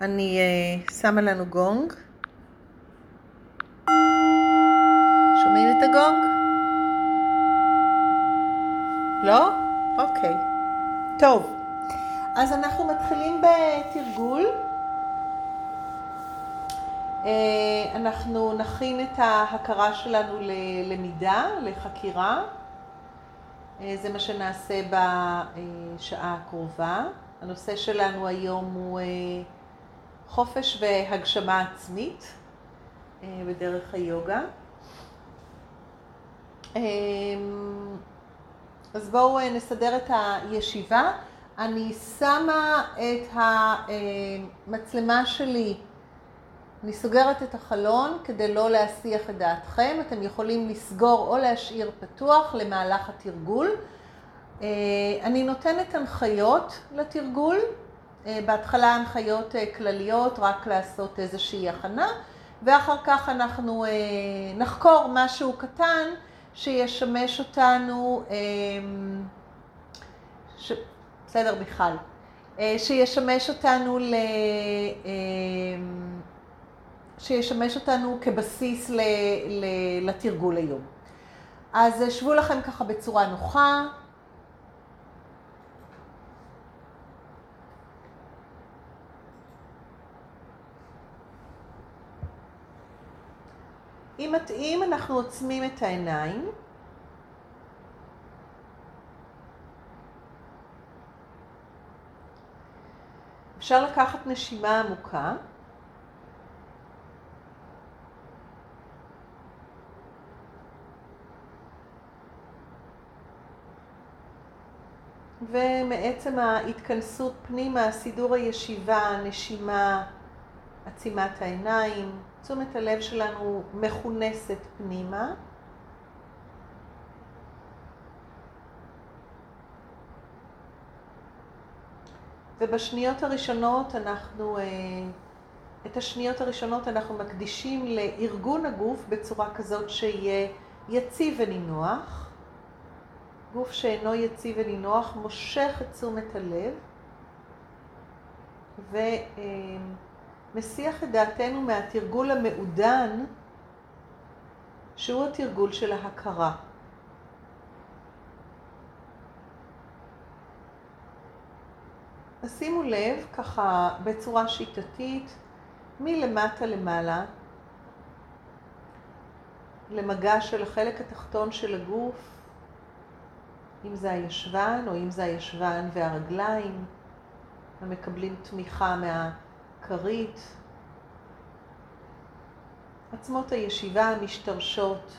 אני uh, שמה לנו גונג. שומעים את הגונג? לא? אוקיי. טוב. אז אנחנו מתחילים בתרגול. Uh, אנחנו נכין את ההכרה שלנו ללמידה, לחקירה. Uh, זה מה שנעשה בשעה הקרובה. הנושא שלנו היום הוא חופש והגשמה עצמית בדרך היוגה. אז בואו נסדר את הישיבה. אני שמה את המצלמה שלי, אני סוגרת את החלון כדי לא להסיח את דעתכם. אתם יכולים לסגור או להשאיר פתוח למהלך התרגול. אני נותנת הנחיות לתרגול. בהתחלה הנחיות כלליות, רק לעשות איזושהי הכנה, ואחר כך אנחנו נחקור משהו קטן שישמש אותנו, ש... בסדר בכלל, שישמש אותנו ל... שישמש אותנו כבסיס ל... לתרגול היום. אז שבו לכם ככה בצורה נוחה. אם מתאים, אנחנו עוצמים את העיניים. אפשר לקחת נשימה עמוקה. ומעצם ההתכנסות פנימה, סידור הישיבה, נשימה, עצימת העיניים, תשומת הלב שלנו מכונסת פנימה. ובשניות הראשונות אנחנו, את השניות הראשונות אנחנו מקדישים לארגון הגוף בצורה כזאת שיהיה יציב ונינוח. גוף שאינו יציב ונינוח מושך את תשומת הלב ומסיח את דעתנו מהתרגול המעודן, שהוא התרגול של ההכרה. אז שימו לב, ככה בצורה שיטתית, מלמטה למעלה, למגע של החלק התחתון של הגוף, אם זה הישבן או אם זה הישבן והרגליים, המקבלים תמיכה מהכרית. עצמות הישיבה המשתרשות.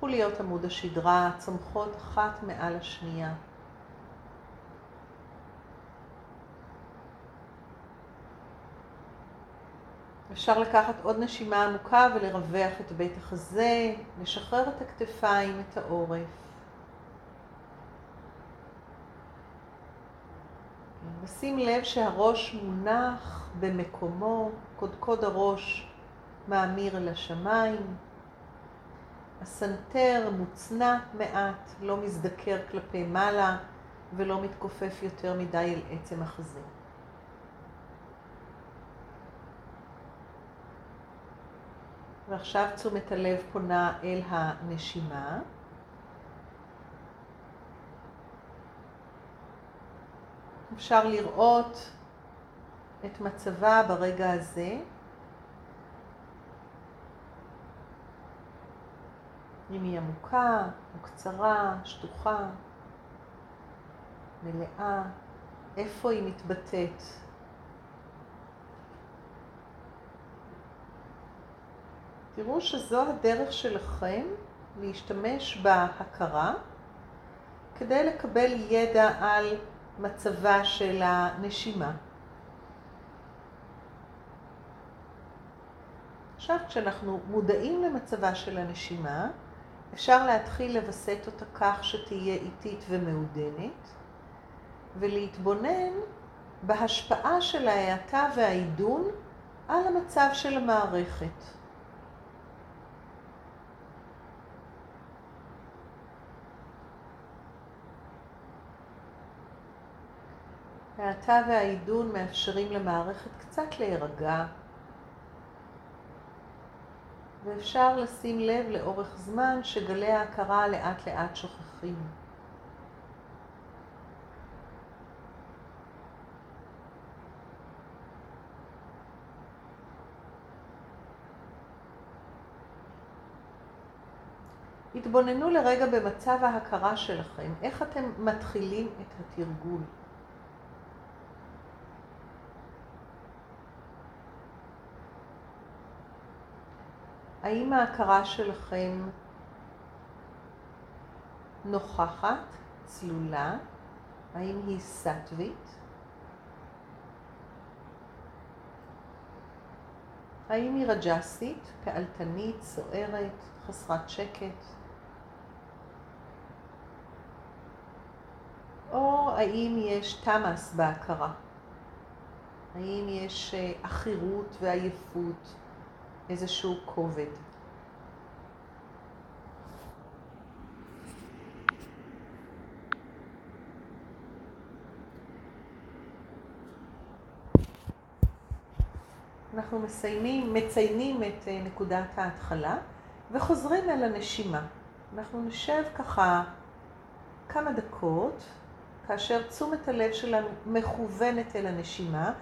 חוליות עמוד השדרה צומחות אחת מעל השנייה. אפשר לקחת עוד נשימה עמוקה ולרווח את בית החזה, לשחרר את הכתפיים, את העורף. ושים לב שהראש מונח במקומו, קודקוד הראש מאמיר אל השמיים. הסנטר מוצנע מעט, לא מזדקר כלפי מעלה ולא מתכופף יותר מדי אל עצם החזה. ועכשיו תשומת הלב פונה אל הנשימה. אפשר לראות את מצבה ברגע הזה. אם היא עמוקה או קצרה, שטוחה, מלאה, איפה היא מתבטאת. תראו שזו הדרך שלכם להשתמש בהכרה כדי לקבל ידע על מצבה של הנשימה. עכשיו, כשאנחנו מודעים למצבה של הנשימה, אפשר להתחיל לווסת אותה כך שתהיה איטית ומעודנת, ולהתבונן בהשפעה של ההאטה והעידון על המצב של המערכת. ההאטה והעידון מאפשרים למערכת קצת להירגע, ואפשר לשים לב לאורך זמן שגלי ההכרה לאט לאט שוכחים. התבוננו לרגע במצב ההכרה שלכם, איך אתם מתחילים את התרגול. האם ההכרה שלכם נוכחת, צלולה? האם היא סטווית? האם היא רג'סית, פעלתנית, סוערת, חסרת שקט? או האם יש תמאס בהכרה? האם יש אה, עכירות ועייפות, איזשהו כובד? אנחנו מסיימים, מציינים את אה, נקודת ההתחלה וחוזרים אל הנשימה. אנחנו נשב ככה כמה דקות כאשר תשומת הלב שלנו מכוונת אל הנשימה.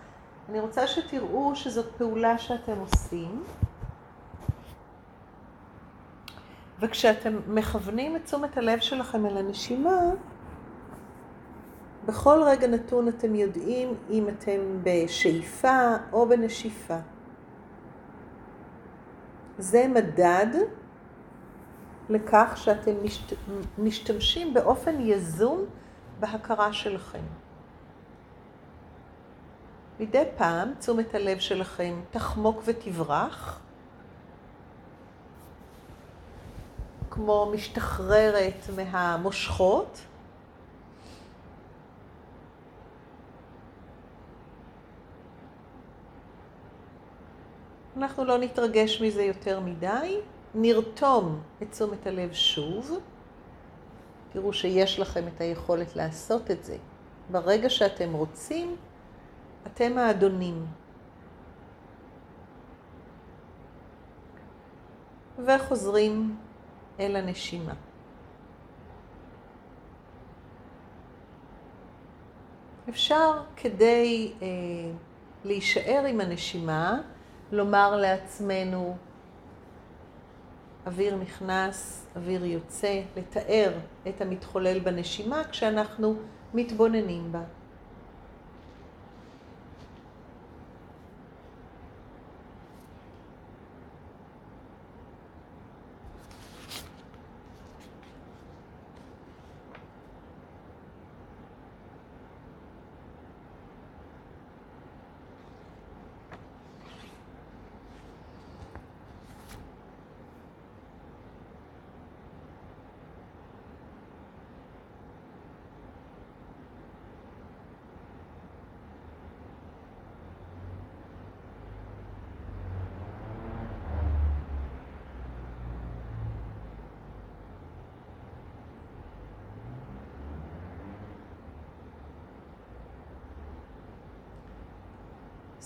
אני רוצה שתראו שזאת פעולה שאתם עושים. וכשאתם מכוונים את תשומת הלב שלכם אל הנשימה, בכל רגע נתון אתם יודעים אם אתם בשאיפה או בנשיפה. זה מדד לכך שאתם משתמשים באופן יזום בהכרה שלכם. מדי פעם תשומת הלב שלכם תחמוק ותברח, כמו משתחררת מהמושכות. אנחנו לא נתרגש מזה יותר מדי, נרתום את תשומת הלב שוב. תראו שיש לכם את היכולת לעשות את זה. ברגע שאתם רוצים, אתם האדונים. וחוזרים אל הנשימה. אפשר כדי אה, להישאר עם הנשימה, לומר לעצמנו, אוויר נכנס, אוויר יוצא, לתאר את המתחולל בנשימה כשאנחנו מתבוננים בה.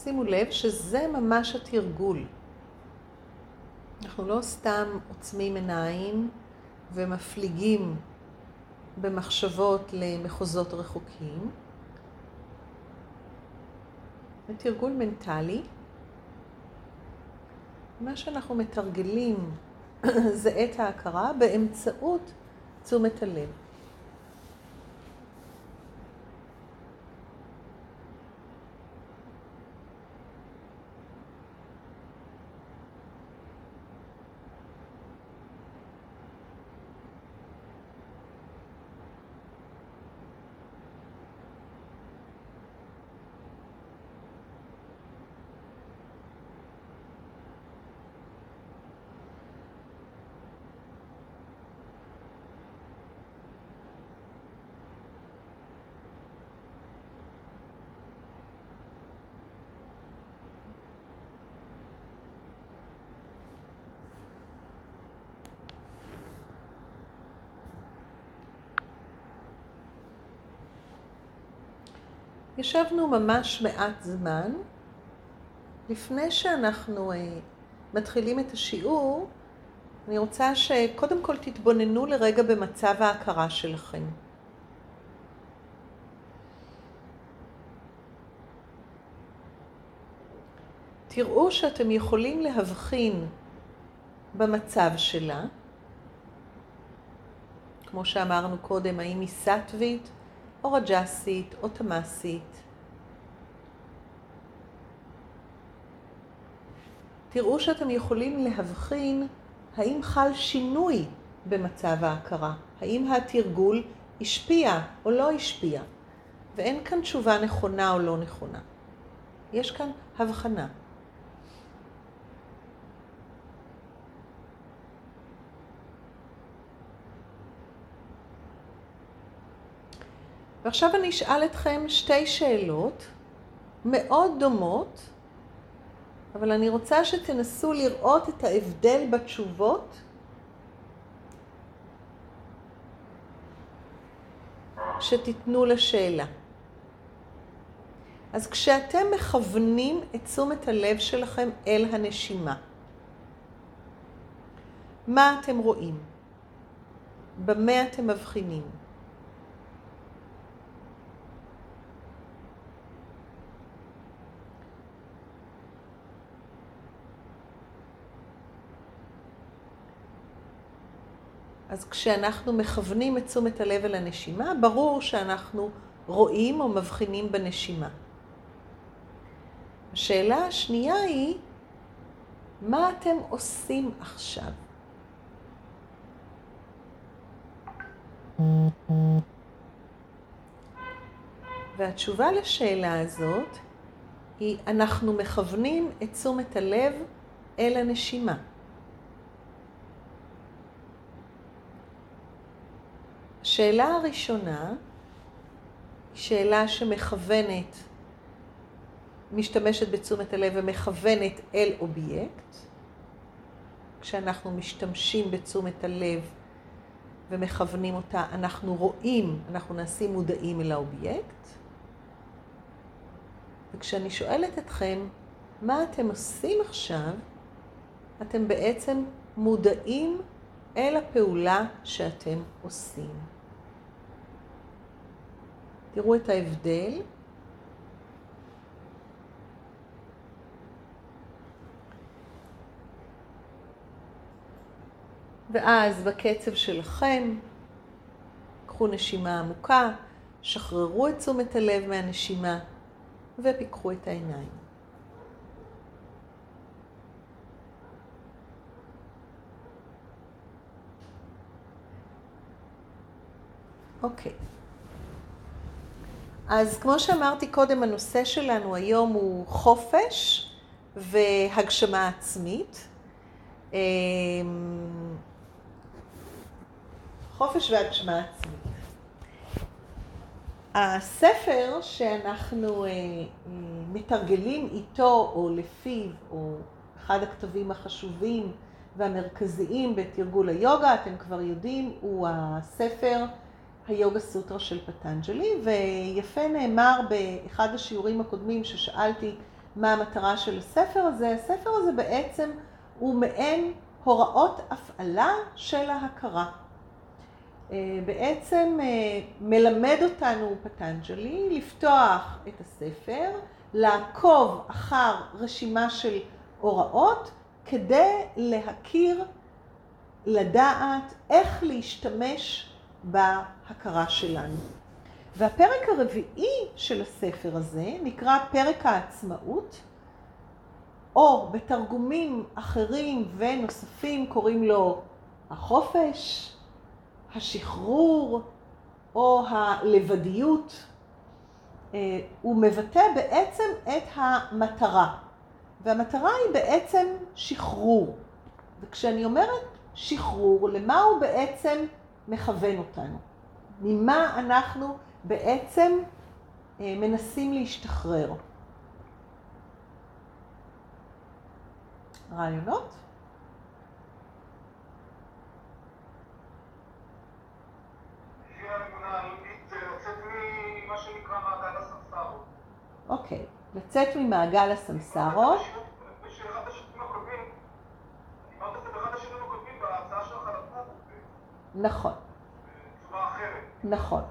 שימו לב שזה ממש התרגול. אנחנו לא סתם עוצמים עיניים ומפליגים במחשבות למחוזות רחוקים. זה תרגול מנטלי. מה שאנחנו מתרגלים זה את ההכרה באמצעות תשומת הלב. ישבנו ממש מעט זמן. לפני שאנחנו אה, מתחילים את השיעור, אני רוצה שקודם כל תתבוננו לרגע במצב ההכרה שלכם. תראו שאתם יכולים להבחין במצב שלה, כמו שאמרנו קודם, האם היא סטווית או רג'סית או תמאסית. תראו שאתם יכולים להבחין האם חל שינוי במצב ההכרה, האם התרגול השפיע או לא השפיע, ואין כאן תשובה נכונה או לא נכונה. יש כאן הבחנה. ועכשיו אני אשאל אתכם שתי שאלות מאוד דומות, אבל אני רוצה שתנסו לראות את ההבדל בתשובות שתיתנו לשאלה. אז כשאתם מכוונים את תשומת הלב שלכם אל הנשימה, מה אתם רואים? במה אתם מבחינים? אז כשאנחנו מכוונים את תשומת הלב אל הנשימה, ברור שאנחנו רואים או מבחינים בנשימה. השאלה השנייה היא, מה אתם עושים עכשיו? והתשובה לשאלה הזאת היא, אנחנו מכוונים את תשומת הלב אל הנשימה. השאלה הראשונה שאלה שמכוונת, משתמשת בתשומת הלב ומכוונת אל אובייקט. כשאנחנו משתמשים בתשומת הלב ומכוונים אותה, אנחנו רואים, אנחנו נעשים מודעים אל האובייקט. וכשאני שואלת אתכם, מה אתם עושים עכשיו? אתם בעצם מודעים אל הפעולה שאתם עושים. תראו את ההבדל. ואז בקצב שלכם, קחו נשימה עמוקה, שחררו את תשומת הלב מהנשימה ופיקחו את העיניים. אוקיי. Okay. אז כמו שאמרתי קודם, הנושא שלנו היום הוא חופש והגשמה עצמית. אמ, חופש והגשמה עצמית. הספר שאנחנו אה, מתרגלים איתו או לפיו, או אחד הכתבים החשובים והמרכזיים בתרגול היוגה, אתם כבר יודעים, הוא הספר היוגה סוטרה של פטנג'לי, ויפה נאמר באחד השיעורים הקודמים ששאלתי מה המטרה של הספר הזה, הספר הזה בעצם הוא מעין הוראות הפעלה של ההכרה. אה, בעצם אה, מלמד אותנו פטנג'לי לפתוח את הספר, לעקוב אחר רשימה של הוראות כדי להכיר, לדעת איך להשתמש בהכרה שלנו. והפרק הרביעי של הספר הזה נקרא פרק העצמאות, או בתרגומים אחרים ונוספים קוראים לו החופש, השחרור או הלבדיות. אה, הוא מבטא בעצם את המטרה, והמטרה היא בעצם שחרור. וכשאני אומרת שחרור, למה הוא בעצם מכוון אותנו. ממה אנחנו בעצם אה, מנסים להשתחרר. רעיונות? הספסרות. אוקיי, לצאת ממעגל הסמסרות. נכון. נכון,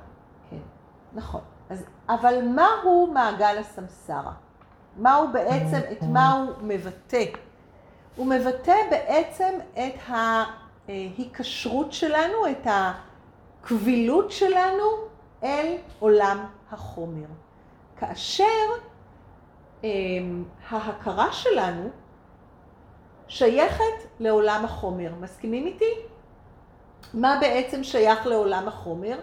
כן, נכון. אז, אבל מהו מעגל הסמסרה? מהו בעצם, את מה הוא מבטא? הוא מבטא בעצם את ההיקשרות שלנו, את הקבילות שלנו אל עולם החומר. כאשר אמ, ההכרה שלנו שייכת לעולם החומר. מסכימים איתי? מה בעצם שייך לעולם החומר?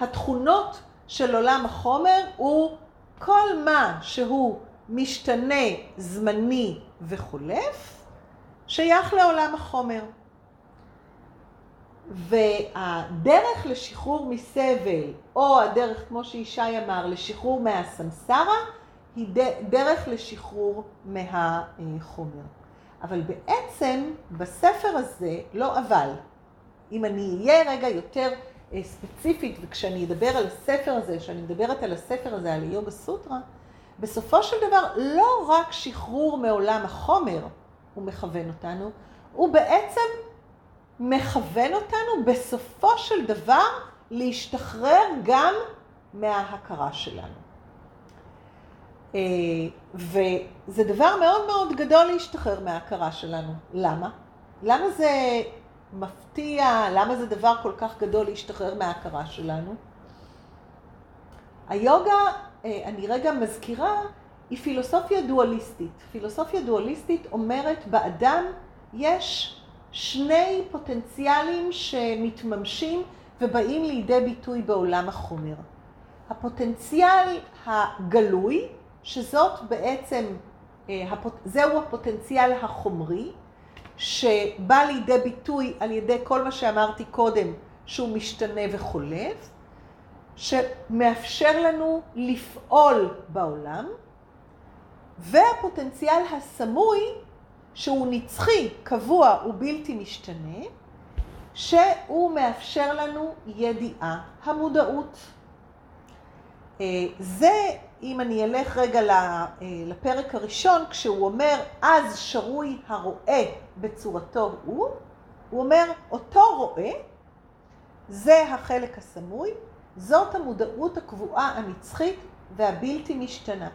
התכונות של עולם החומר הוא כל מה שהוא משתנה, זמני וחולף, שייך לעולם החומר. והדרך לשחרור מסבל, או הדרך, כמו שישי אמר, לשחרור מהסמסרה, היא דרך לשחרור מהחומר. אבל בעצם בספר הזה, לא אבל, אם אני אהיה רגע יותר אה, ספציפית, וכשאני אדבר על הספר הזה, כשאני מדברת על הספר הזה, על יוגה סוטרה, בסופו של דבר לא רק שחרור מעולם החומר הוא מכוון אותנו, הוא בעצם מכוון אותנו בסופו של דבר להשתחרר גם מההכרה שלנו. אה, וזה דבר מאוד מאוד גדול להשתחרר מההכרה שלנו. למה? למה זה מפתיע? למה זה דבר כל כך גדול להשתחרר מההכרה שלנו? היוגה, אה, אני רגע מזכירה, היא פילוסופיה דואליסטית. פילוסופיה דואליסטית אומרת, באדם יש שני פוטנציאלים שמתממשים ובאים לידי ביטוי בעולם החומר. הפוטנציאל הגלוי, שזאת בעצם, אה, זהו הפוטנציאל החומרי, שבא לידי ביטוי על ידי כל מה שאמרתי קודם, שהוא משתנה וחולף, שמאפשר לנו לפעול בעולם, והפוטנציאל הסמוי, שהוא נצחי, קבוע ובלתי משתנה, שהוא מאפשר לנו ידיעה, המודעות. אה, זה, אם אני אלך רגע אה, לפרק הראשון, כשהוא אומר, אז שרוי הרועה בצורתו הוא, הוא אומר, אותו רועה, זה החלק הסמוי, זאת המודעות הקבועה הנצחית והבלתי משתנה.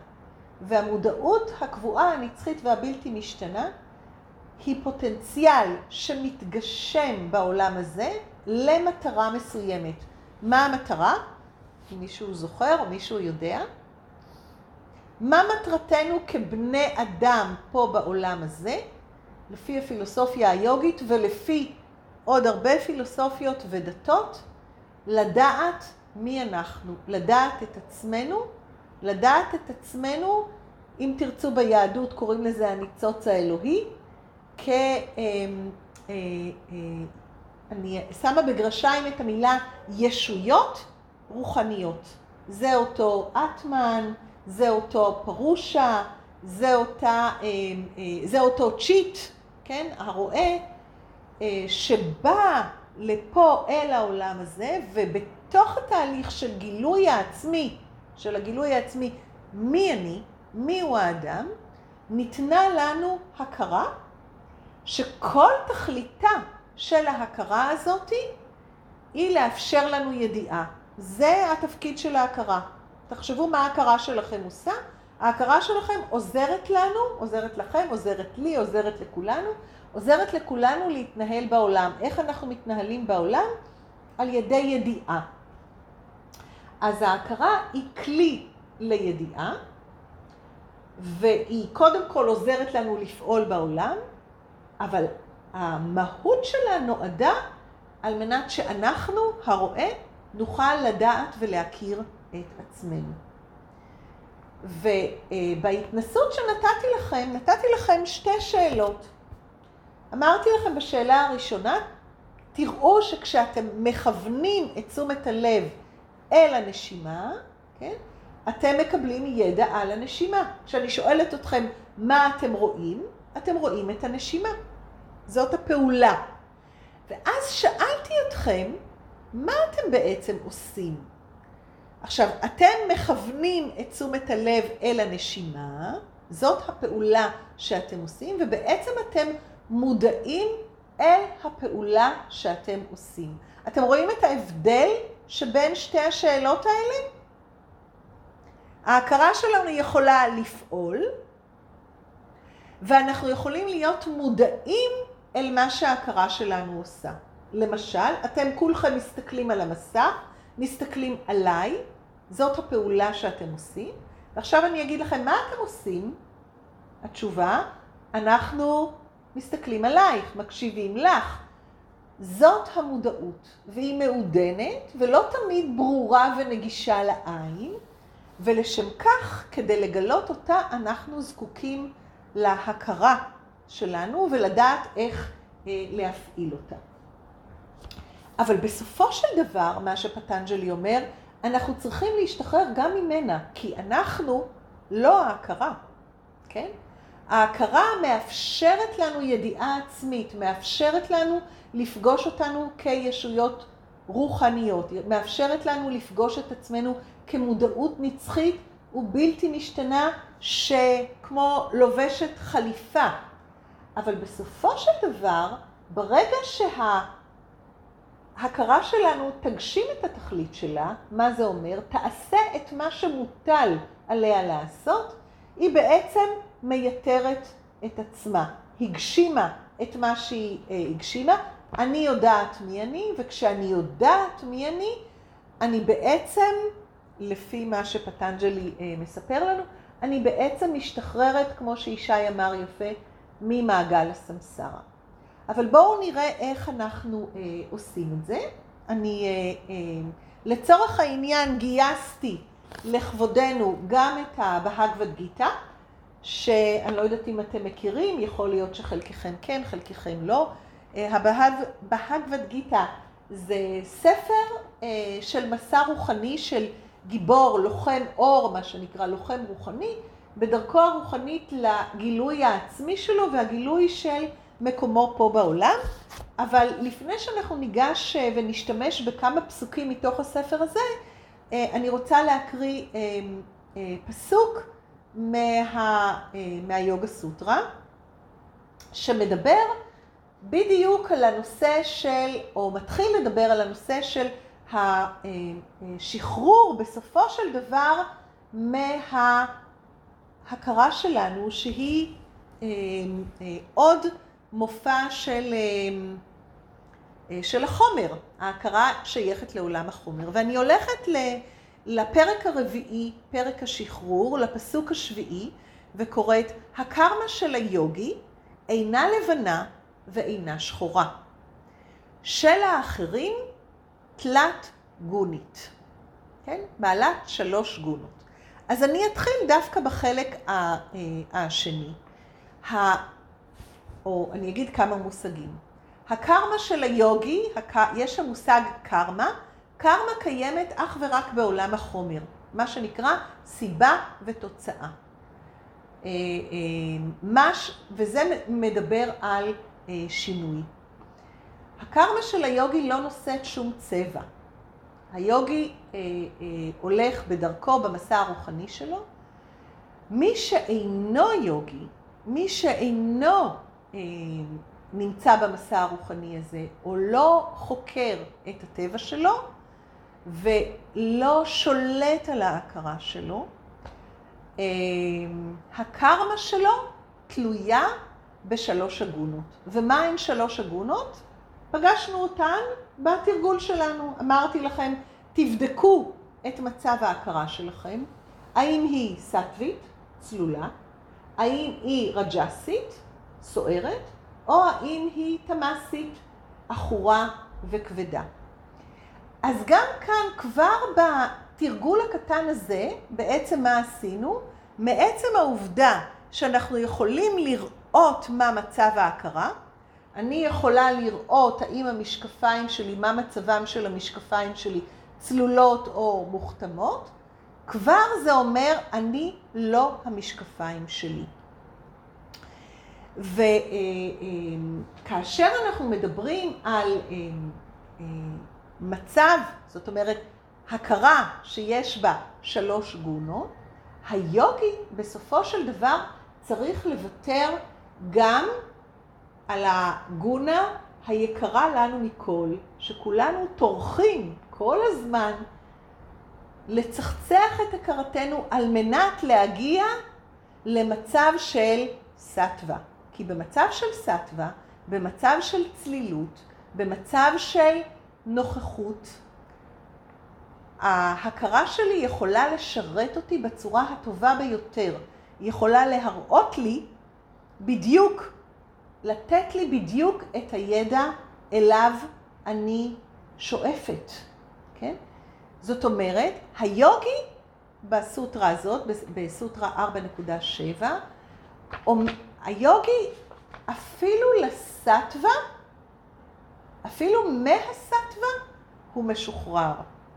והמודעות הקבועה הנצחית והבלתי משתנה היא פוטנציאל שמתגשם בעולם הזה למטרה מסוימת. מה המטרה? אם מישהו זוכר או מישהו יודע? מה מטרתנו כבני אדם פה בעולם הזה, לפי הפילוסופיה היוגית ולפי עוד הרבה פילוסופיות ודתות? לדעת מי אנחנו, לדעת את עצמנו, לדעת את עצמנו, אם תרצו ביהדות קוראים לזה הניצוץ האלוהי, כ... אמ, אה, אה, אני שמה בגרשיים את המילה ישויות רוחניות. זה אותו אטמן, זה אותו פרושה, זה, אותה, אמ, אה, זה אותו צ'יט, כן, הרועה, שבא לפה אל העולם הזה, ובתוך התהליך של גילוי העצמי, של הגילוי העצמי, מי אני, מי הוא האדם, ניתנה לנו הכרה שכל תכליתה של ההכרה הזאת היא לאפשר לנו ידיעה. זה התפקיד של ההכרה. תחשבו מה ההכרה שלכם עושה. ההכרה שלכם עוזרת לנו, עוזרת לכם, עוזרת לי, עוזרת לכולנו, עוזרת לכולנו להתנהל בעולם. איך אנחנו מתנהלים בעולם? על ידי ידיעה. אז ההכרה היא כלי לידיעה, והיא קודם כל עוזרת לנו לפעול בעולם, אבל המהות שלה נועדה על מנת שאנחנו, הרועה, נוכל לדעת ולהכיר את עצמנו. ובהתנסות שנתתי לכם, נתתי לכם שתי שאלות. אמרתי לכם בשאלה הראשונה, תראו שכשאתם מכוונים את תשומת הלב אל הנשימה, כן, אתם מקבלים ידע על הנשימה. כשאני שואלת אתכם מה אתם רואים, אתם רואים את הנשימה. זאת הפעולה. ואז שאלתי אתכם, מה אתם בעצם עושים? עכשיו, אתם מכוונים את תשומת הלב אל הנשימה, זאת הפעולה שאתם עושים, ובעצם אתם מודעים אל הפעולה שאתם עושים. אתם רואים את ההבדל שבין שתי השאלות האלה? ההכרה שלנו יכולה לפעול, ואנחנו יכולים להיות מודעים אל מה שההכרה שלנו עושה. למשל, אתם כולכם מסתכלים על המסך, מסתכלים עליי, זאת הפעולה שאתם עושים, ועכשיו אני אגיד לכם מה אתם עושים. התשובה, אנחנו מסתכלים עלייך, מקשיבים לך. זאת המודעות, והיא מעודנת ולא תמיד ברורה ונגישה לעין, ולשם כך, כדי לגלות אותה, אנחנו זקוקים להכרה שלנו ולדעת איך אה, להפעיל אותה. אבל בסופו של דבר, מה שפטנג'לי אומר, אנחנו צריכים להשתחרר גם ממנה, כי אנחנו לא ההכרה, כן? ההכרה מאפשרת לנו ידיעה עצמית, מאפשרת לנו לפגוש אותנו כישויות רוחניות, מאפשרת לנו לפגוש את עצמנו כמודעות נצחית ובלתי משתנה שכמו לובשת חליפה. אבל בסופו של דבר, ברגע שההכרה שלנו תגשים את התכלית שלה, מה זה אומר? תעשה את מה שמוטל עליה לעשות, היא בעצם מייתרת את עצמה. הגשימה את מה שהיא אה, הגשימה. אני יודעת מי אני, וכשאני יודעת מי אני, אני בעצם, לפי מה שפטנג'לי אה, מספר לנו, אני בעצם משתחררת, כמו שישי אמר יפה, ממעגל הסמסרה. אבל בואו נראה איך אנחנו אה, עושים את זה. אני אה, אה, לצורך העניין גייסתי לכבודנו גם את הבהגבד גיתא, שאני לא יודעת אם אתם מכירים, יכול להיות שחלקכם כן, חלקכם לא. אה, הבהגבד גיתא זה ספר אה, של מסע רוחני של גיבור, לוחם אור, מה שנקרא לוחם רוחני, בדרכו הרוחנית לגילוי העצמי שלו והגילוי של מקומו פה בעולם. אבל לפני שאנחנו ניגש אה, ונשתמש בכמה פסוקים מתוך הספר הזה, אני רוצה להקריא פסוק מה, מהיוגה סוטרה, שמדבר בדיוק על הנושא של, או מתחיל לדבר על הנושא של השחרור בסופו של דבר מההכרה שלנו שהיא אה, אה, עוד מופע של, אה, של החומר, ההכרה שייכת לעולם החומר. ואני הולכת לפרק הרביעי, פרק השחרור, לפסוק השביעי, וקוראת, הקרמה של היוגי אינה לבנה ואינה שחורה. של האחרים תלת גונית, כן? בעלת שלוש גונות. אז אני אתחיל דווקא בחלק אה, השני, או אני אגיד כמה מושגים. הקרמה של היוגי, יש המושג קרמה, קרמה קיימת אך ורק בעולם החומר, מה שנקרא סיבה ותוצאה. אה, אה, מש, וזה מדבר על אה, שינוי. הקרמה של היוגי לא נושאת שום צבע. היוגי אה, אה, הולך בדרכו במסע הרוחני שלו. מי שאינו יוגי, מי שאינו נמצא במסע הרוחני הזה, או לא חוקר את הטבע שלו, ולא שולט על ההכרה שלו, אה, הקרמה שלו תלויה בשלוש הגונות. ומה הן שלוש הגונות? פגשנו אותן בתרגול שלנו. אמרתי לכם, תבדקו את מצב ההכרה שלכם, האם היא סטווית, צלולה, האם היא רג'סית, סוערת, או האם היא תמאסית, עכורה וכבדה. אז גם כאן, כבר בתרגול הקטן הזה, בעצם מה עשינו? מעצם העובדה שאנחנו יכולים לראות מה מצב ההכרה, אני יכולה לראות האם המשקפיים שלי, מה מצבם של המשקפיים שלי, צלולות או מוכתמות, כבר זה אומר, אני לא המשקפיים שלי. וכאשר אה, אה, אנחנו מדברים על אה, מצב, זאת אומרת, הכרה שיש בה שלוש גונות, היוגי בסופו של דבר צריך לוותר גם על הגונה היקרה לנו מכל, שכולנו טורחים כל הזמן לצחצח את הכרתנו על מנת להגיע למצב של סטווה. כי במצב של סטווה, במצב של צלילות, במצב של נוכחות, ההכרה שלי יכולה לשרת אותי בצורה הטובה ביותר. היא יכולה להראות לי בדיוק, לתת לי בדיוק את הידע אליו אני שואפת, כן? זאת אומרת, היוגי בסוטרה הזאת, בסוטרה 4.7, היוגי אפילו לסטווה, אפילו מהסטווה, הוא משוחרר,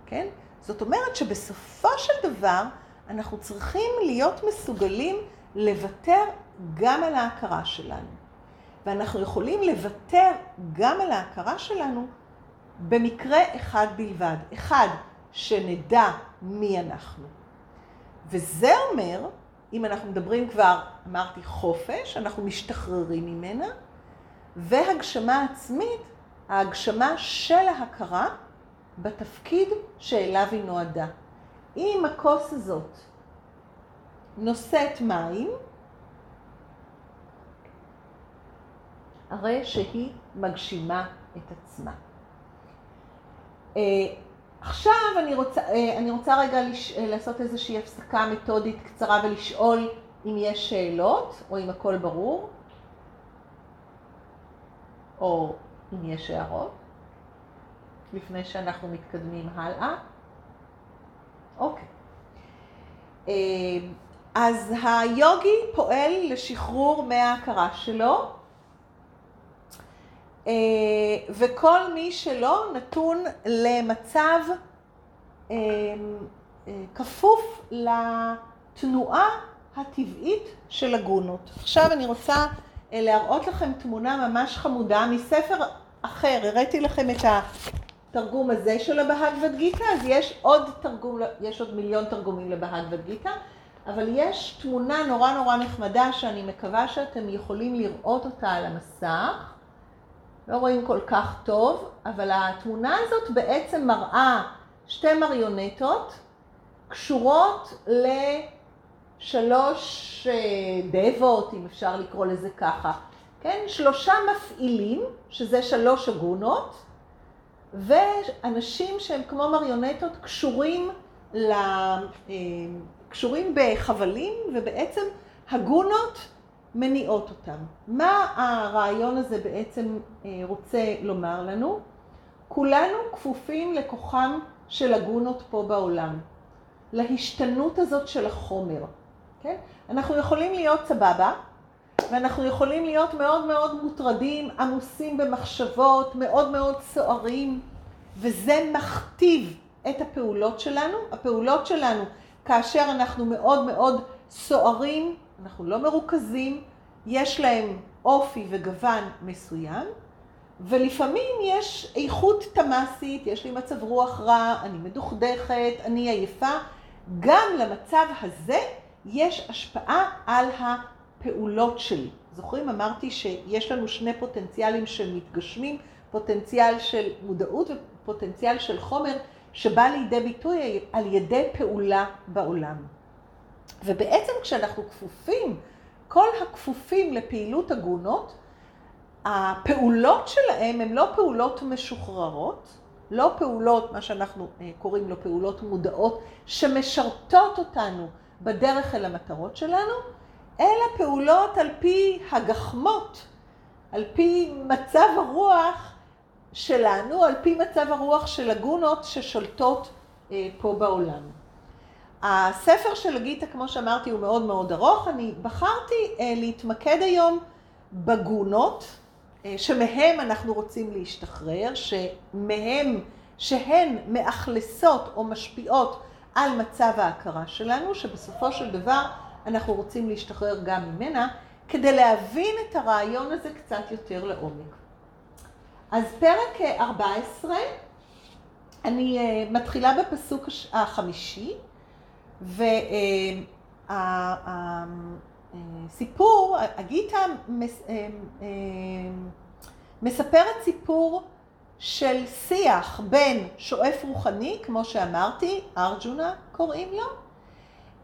כן? זאת אומרת שבסופו של דבר אנחנו צריכים להיות מסוגלים לוותר גם על ההכרה שלנו. ואנחנו יכולים לוותר גם על ההכרה שלנו במקרה אחד בלבד. אחד, שנדע מי אנחנו. וזה אומר, אם אנחנו מדברים כבר, אמרתי חופש, אנחנו משתחררים ממנה, והגשמה עצמית, ההגשמה של ההכרה בתפקיד שאליו היא נועדה. אם הכוס הזאת נושאת מים, הרי שהיא מגשימה את עצמה. אה, עכשיו אני רוצה, אה, אני רוצה רגע לש, אה, לעשות איזושהי הפסקה מתודית קצרה ולשאול אם יש שאלות או אם הכל ברור, או אם יש הערות, לפני שאנחנו מתקדמים הלאה. אוקיי. אז היוגי פועל לשחרור מההכרה שלו, אה, וכל מי שלא נתון למצב אה, אה, כפוף לתנועה הטבעית של הגונות. עכשיו אני רוצה להראות לכם תמונה ממש חמודה מספר אחר, הראיתי לכם את התרגום הזה של הבהגבד גיתא, אז יש עוד תרגום, יש עוד מיליון תרגומים לבהגבד גיתא, אבל יש תמונה נורא נורא נחמדה שאני מקווה שאתם יכולים לראות אותה על המסך. לא רואים כל כך טוב, אבל התמונה הזאת בעצם מראה שתי מריונטות קשורות לשלוש אה, דבות, אם אפשר לקרוא לזה ככה. כן? שלושה מפעילים, שזה שלוש אגונות, ואנשים שהם כמו מריונטות קשורים, ל... אה, קשורים בחבלים, ובעצם הגונות מניעות אותם. מה הרעיון הזה בעצם אה, רוצה לומר לנו? כולנו כפופים לכוחם של הגונות פה בעולם, להשתנות הזאת של החומר. כן? אנחנו יכולים להיות סבבה, ואנחנו יכולים להיות מאוד מאוד מוטרדים, עמוסים במחשבות, מאוד מאוד סוערים, וזה מכתיב את הפעולות שלנו. הפעולות שלנו, כאשר אנחנו מאוד מאוד סוערים, אנחנו לא מרוכזים, יש להם אופי וגוון מסוים, ולפעמים יש איכות תמ"סית, יש לי מצב רוח רע, אני מדוכדכת, אני עייפה. גם למצב הזה יש השפעה על הפעולות שלי. זוכרים? אמרתי שיש לנו שני פוטנציאלים שמתגשמים, פוטנציאל של מודעות ופוטנציאל של חומר, שבא לידי ביטוי על ידי פעולה בעולם. ובעצם כשאנחנו כפופים, כל הכפופים לפעילות הגונות, הפעולות שלהם הן לא פעולות משוחררות, לא פעולות, מה שאנחנו אה, קוראים לו פעולות מודעות, שמשרתות אותנו בדרך אל המטרות שלנו, אלא פעולות על פי הגחמות, על פי מצב הרוח שלנו, על פי מצב הרוח של הגונות ששולטות אה, פה בעולם. הספר של הגיטה, כמו שאמרתי, הוא מאוד מאוד ארוך. אני בחרתי אה, להתמקד היום בגונות, אה, שמהם אנחנו רוצים להשתחרר, שמהם, שהן מאכלסות או משפיעות על מצב ההכרה שלנו, שבסופו של דבר אנחנו רוצים להשתחרר גם ממנה, כדי להבין את הרעיון הזה קצת יותר לעומק. אז פרק 14 אני uh, מתחילה בפסוק החמישי, והסיפור, הגיטה uh, uh, מספרת סיפור של שיח בין שואף רוחני, כמו שאמרתי, ארג'ונה קוראים לו,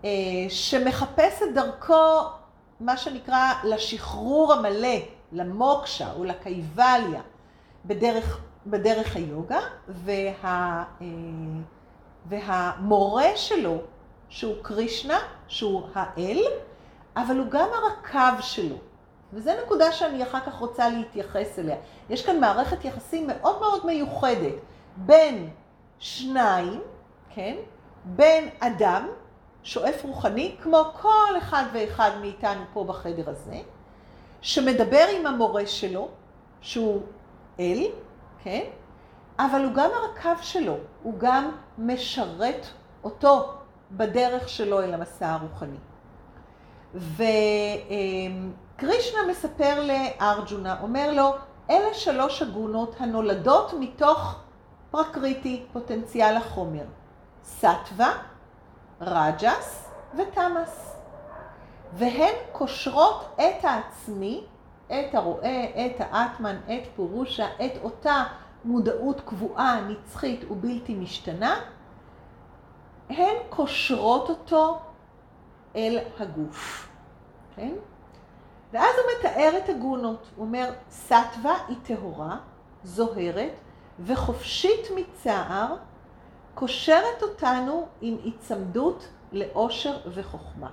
uh, שמחפש את דרכו, מה שנקרא, לשחרור המלא, למוקשה או לקייבליה, בדרך בדרך היוגה, וה, אה, והמורה שלו, שהוא קרישנה, שהוא האל, אבל הוא גם הרקב שלו. וזו נקודה שאני אחר כך רוצה להתייחס אליה. יש כאן מערכת יחסים מאוד מאוד מיוחדת בין שניים, כן? בין אדם, שואף רוחני, כמו כל אחד ואחד מאיתנו פה בחדר הזה, שמדבר עם המורה שלו, שהוא אל, כן? אבל הוא גם הרכב שלו, הוא גם משרת אותו בדרך שלו אל המסע הרוחני. וקרישנה מספר לארג'ונה, אומר לו, אלה שלוש הגונות הנולדות מתוך פרקריטי, פוטנציאל החומר. סטווה, רג'ס ותמאס. והן קושרות את העצמי את הרואה, את האטמן, את פורושה, את אותה מודעות קבועה, נצחית ובלתי משתנה, הן קושרות אותו אל הגוף, כן? ואז הוא מתאר את הגונות. הוא אומר, סטווה היא טהורה, זוהרת וחופשית מצער, קושרת אותנו עם היצמדות לאושר וחוכמה.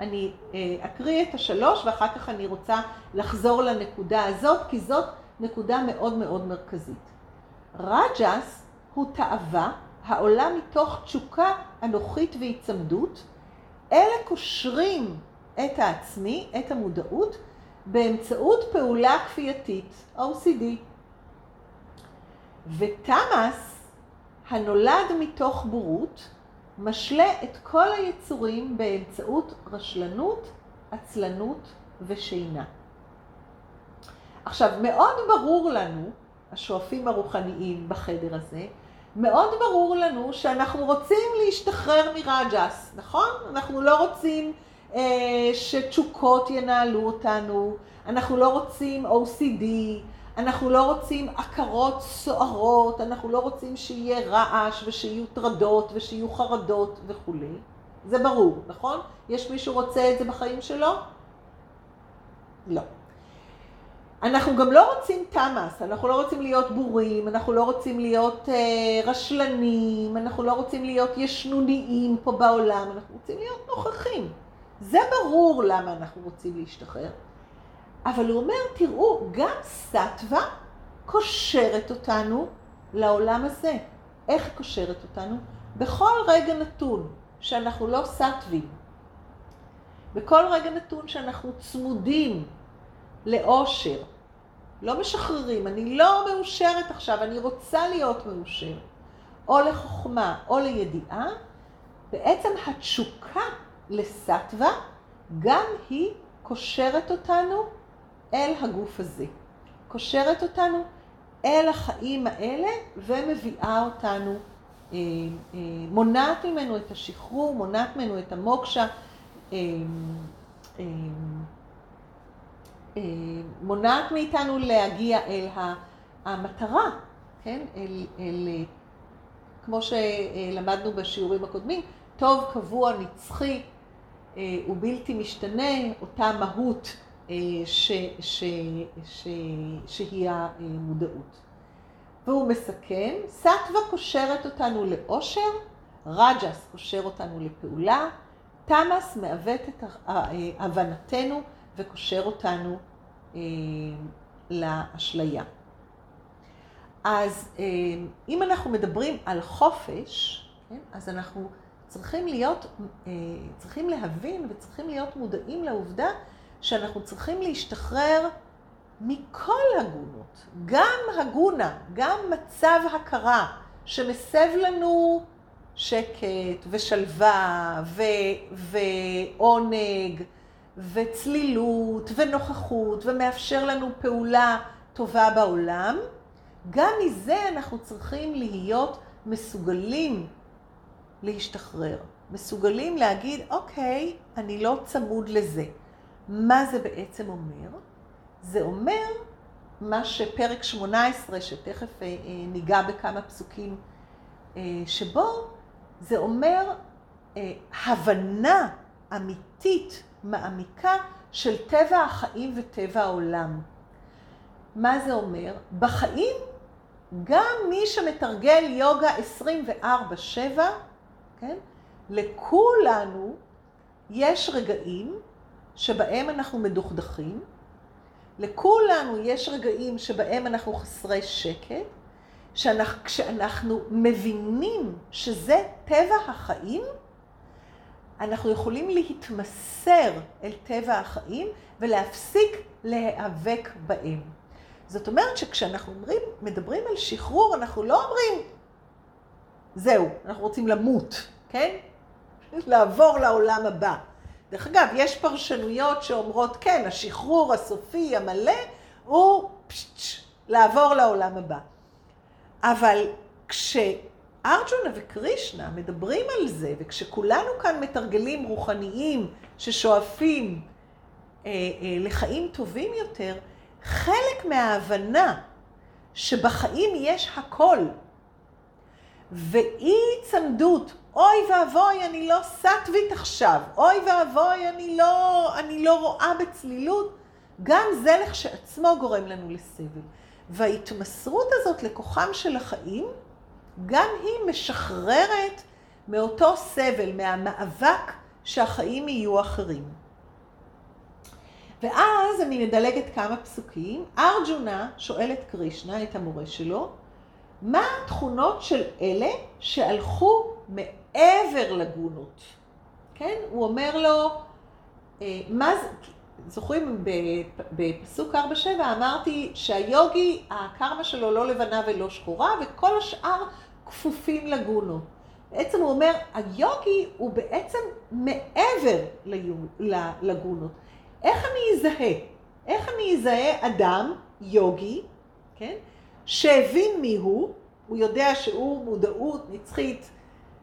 אני אה, אקריא את השלוש ואחר כך אני רוצה לחזור לנקודה הזאת, כי זאת נקודה מאוד מאוד מרכזית. רג'ס הוא תאווה העולה מתוך תשוקה אנוכית והיצמדות, אלה קושרים את העצמי, את המודעות, באמצעות פעולה כפייתית, OCD. ותמאס, הנולד מתוך בורות, משלה את כל היצורים באמצעות רשלנות, עצלנות ושינה. עכשיו, מאוד ברור לנו, השואפים הרוחניים בחדר הזה, מאוד ברור לנו שאנחנו רוצים להשתחרר מרג'ס, נכון? אנחנו לא רוצים אה, שתשוקות ינהלו אותנו, אנחנו לא רוצים OCD, אנחנו לא רוצים עקרות סוערות, אנחנו לא רוצים שיהיה רעש ושיהיו טרדות ושיהיו חרדות וכולי. זה ברור, נכון? יש מישהו רוצה את זה בחיים שלו? לא. אנחנו גם לא רוצים תמאס, אנחנו לא רוצים להיות בורים, אנחנו לא רוצים להיות אה, רשלנים, אנחנו לא רוצים להיות ישנוניים פה בעולם, אנחנו רוצים להיות נוכחים. זה ברור למה אנחנו רוצים להשתחרר. אבל הוא אומר, תראו, גם סטווה קושרת אותנו לעולם הזה. איך היא קושרת אותנו? בכל רגע נתון שאנחנו לא סטווים, בכל רגע נתון שאנחנו צמודים לאושר, לא משחררים, אני לא מאושרת עכשיו, אני רוצה להיות מאושרת, או לחוכמה או לידיעה, בעצם התשוקה לסטווה גם היא קושרת אותנו אל הגוף הזה. קושרת אותנו אל החיים האלה ומביאה אותנו, אה, אה, מונעת ממנו את השחרור, מונעת ממנו את המוקשה, אה, מונעת מאיתנו להגיע אל המטרה, כן? אל, אל, כמו שלמדנו בשיעורים הקודמים, טוב, קבוע, נצחי ובלתי משתנה, אותה מהות אה, ש, ש, ש, שהיא המודעות. והוא מסכם, סטווה קושרת אותנו לאושר, רג'ס קושר אותנו לפעולה, תמאס מעוות את הבנתנו וקושר אותנו אה, לאשליה. אז אה, אם אנחנו מדברים על חופש, כן, אז אנחנו צריכים להיות, צריכים להבין וצריכים להיות מודעים לעובדה שאנחנו צריכים להשתחרר מכל הגונות, גם הגונה, גם מצב הכרה שמסב לנו שקט ושלווה ו- ועונג וצלילות ונוכחות ומאפשר לנו פעולה טובה בעולם, גם מזה אנחנו צריכים להיות מסוגלים להשתחרר. מסוגלים להגיד, אוקיי, אני לא צמוד לזה. מה זה בעצם אומר? זה אומר מה שפרק 18, שתכף אה, אה, ניגע בכמה פסוקים אה, שבו, זה אומר הבנה אמיתית, מעמיקה, של טבע החיים וטבע העולם. מה זה אומר? בחיים, גם מי שמתרגל יוגה 24-7, כן? לכולנו יש רגעים שבהם אנחנו מדוכדכים, לכולנו יש רגעים שבהם אנחנו חסרי שקט, שאנחנו, כשאנחנו מבינים שזה טבע החיים, אנחנו יכולים להתמסר אל טבע החיים ולהפסיק להיאבק בהם. זאת אומרת שכשאנחנו אומרים, מדברים על שחרור, אנחנו לא אומרים, זהו, אנחנו רוצים למות, כן? לעבור לעולם הבא. דרך אגב, יש פרשנויות שאומרות, כן, השחרור הסופי המלא הוא פשש, לעבור לעולם הבא. אבל כשארג'ונה וקרישנה מדברים על זה, וכשכולנו כאן מתרגלים רוחניים ששואפים אה, אה, לחיים טובים יותר, חלק מההבנה שבחיים יש הכל, ואי צמדות אוי ואבוי, אני לא סטווית עכשיו, אוי ואבוי, אני לא, אני לא רואה בצלילות, גם זה לכשעצמו גורם לנו לסבל. וההתמסרות הזאת לכוחם של החיים, גם היא משחררת מאותו סבל, מהמאבק שהחיים יהיו אחרים. ואז אני מדלגת כמה פסוקים. ארג'ונה שואל את קרישנה, את המורה שלו, מה התכונות של אלה שהלכו מעבר לגונות? כן? הוא אומר לו, אה, מה זה, זוכרים בפסוק 4-7 אמרתי שהיוגי, הקרמה שלו לא לבנה ולא שחורה, וכל השאר כפופים לגונות. בעצם הוא אומר, היוגי הוא בעצם מעבר לגונות. איך אני אזהה? איך אני אזהה אדם, יוגי, כן? שהבין מי הוא, הוא יודע שהוא מודעות נצחית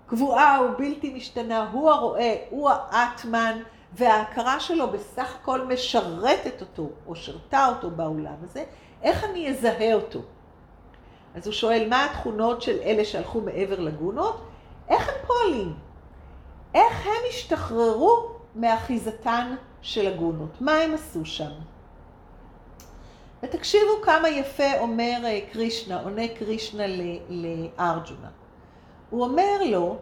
קבועה ובלתי משתנה, הוא הרואה, הוא האטמן, וההכרה שלו בסך הכל משרתת אותו, או שרתה אותו בעולם הזה, איך אני אזהה אותו? אז הוא שואל, מה התכונות של אלה שהלכו מעבר לגונות? איך הם פועלים? איך הם השתחררו מאחיזתן של הגונות? מה הם עשו שם? ותקשיבו כמה יפה אומר אה, קרישנה, עונה קרישנה לארג'ונה. הוא אומר לו,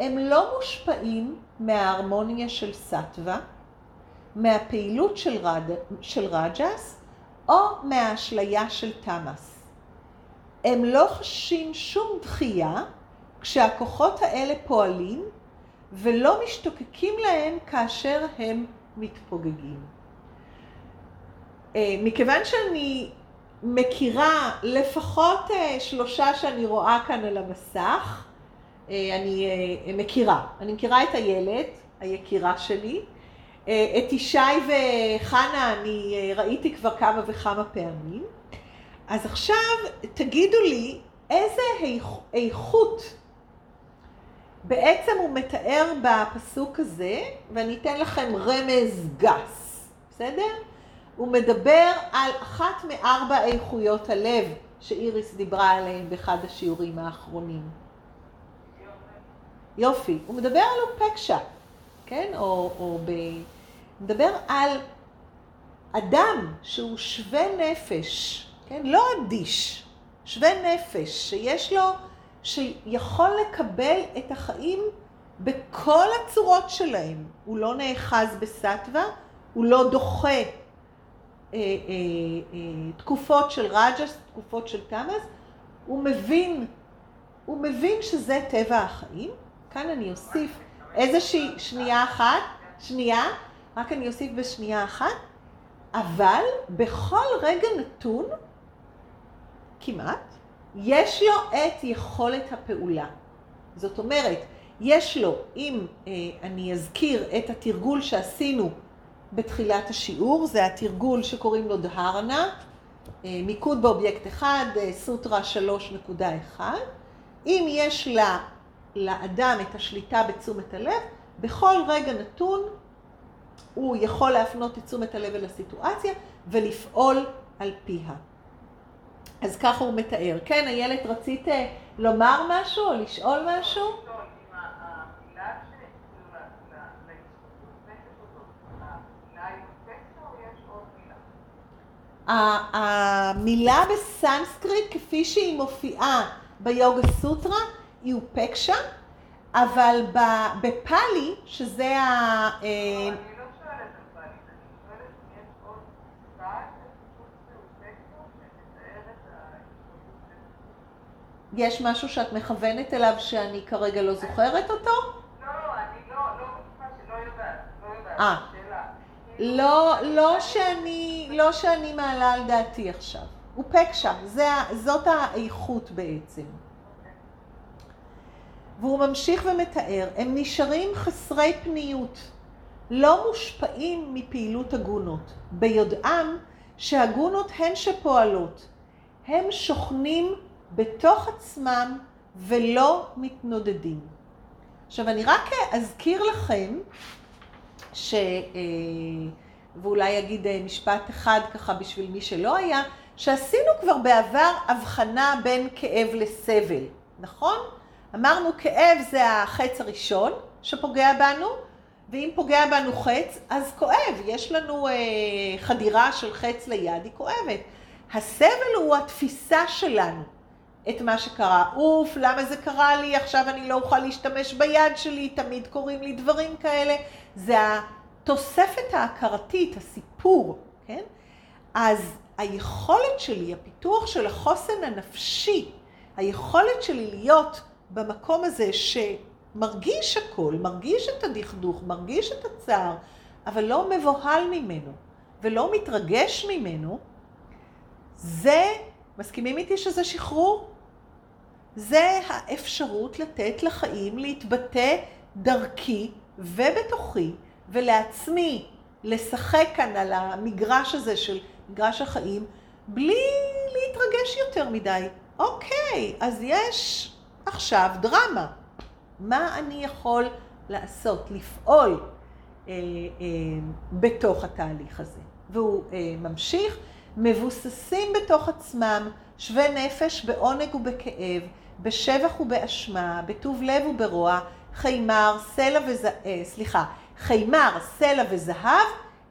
הם לא מושפעים מההרמוניה של סטווה, מהפעילות של, רד, של רג'ס, או מהאשליה של תמאס. הם לא חשים שום דחייה כשהכוחות האלה פועלים, ולא משתוקקים להם כאשר הם מתפוגגים. אה, מכיוון שאני מכירה לפחות אה, שלושה שאני רואה כאן על המסך, אה, אני מכירה. אני מכירה את הילד, היקירה שלי. את ישי וחנה אני ראיתי כבר כמה וכמה פעמים. אז עכשיו תגידו לי איזה איכות בעצם הוא מתאר בפסוק הזה, ואני אתן לכם רמז גס, בסדר? הוא מדבר על אחת מארבע איכויות הלב שאיריס דיברה עליהן באחד השיעורים האחרונים. יופי. הוא מדבר על אופקשה, כן? או, או ב... מדבר על אדם שהוא שווה נפש, כן? לא אדיש, שווה נפש, שיש לו, שיכול לקבל את החיים בכל הצורות שלהם. הוא לא נאחז בסטווה, הוא לא דוחה אה, אה, אה, תקופות של רג'ס, תקופות של תמאס, הוא מבין, הוא מבין שזה טבע החיים. כאן אני אוסיף איזושהי שנייה אחת, שנייה, רק אני אוסיף בשנייה אחת, אבל בכל רגע נתון, כמעט, יש לו את יכולת הפעולה. זאת אומרת, יש לו, אם אה, אני אזכיר את התרגול שעשינו בתחילת השיעור, זה התרגול שקוראים לו דהרנה, מיקוד באובייקט אחד, סוטרה 3.1. אם יש לה, לאדם את השליטה בתשומת הלב, בכל רגע נתון הוא יכול להפנות את תשומת הלב אל הסיטואציה ולפעול על פיה. אז ככה הוא מתאר. כן, איילת, רצית לומר משהו או לשאול משהו? המילה בסנסקריט כפי שהיא מופיעה ביוגה סוטרה היא אופקשה, אבל בפאלי, שזה ה... יש משהו שאת מכוונת אליו שאני כרגע לא זוכרת אותו? לא, אני לא, לא בטוחה שלא יודעת, לא יודעת, אה. שאלה. לא, לא שאני, לא שאני מעלה על דעתי עכשיו. הוא פקשה, זה, זאת האיכות בעצם. והוא ממשיך ומתאר, הם נשארים חסרי פניות, לא מושפעים מפעילות הגונות, ביודעם שהגונות הן שפועלות, הם שוכנים בתוך עצמם ולא מתנודדים. עכשיו אני רק אזכיר לכם, ש... אה, ואולי אגיד אה, משפט אחד ככה בשביל מי שלא היה, שעשינו כבר בעבר הבחנה בין כאב לסבל, נכון? אמרנו כאב זה החץ הראשון שפוגע בנו, ואם פוגע בנו חץ, אז כואב. יש לנו אה, חדירה של חץ ליד, היא כואבת. הסבל הוא התפיסה שלנו את מה שקרה. אוף, למה זה קרה לי? עכשיו אני לא אוכל להשתמש ביד שלי, תמיד קורים לי דברים כאלה. זה התוספת ההכרתית, הסיפור, כן? אז היכולת שלי, הפיתוח של החוסן הנפשי, היכולת שלי להיות במקום הזה שמרגיש הכל, מרגיש את הדכדוך, מרגיש את הצער, אבל לא מבוהל ממנו ולא מתרגש ממנו, זה, מסכימים איתי שזה שחרור? זה האפשרות לתת לחיים להתבטא דרכי ובתוכי ולעצמי לשחק כאן על המגרש הזה של מגרש החיים בלי להתרגש יותר מדי. אוקיי, אז יש עכשיו דרמה. מה אני יכול לעשות, לפעול אה, אה, בתוך התהליך הזה? והוא אה, ממשיך, מבוססים בתוך עצמם, שווי נפש בעונג ובכאב, בשבח ובאשמה, בטוב לב וברוע, חימר, סלע וזהב, אה, סליחה, חימר, סלע וזהב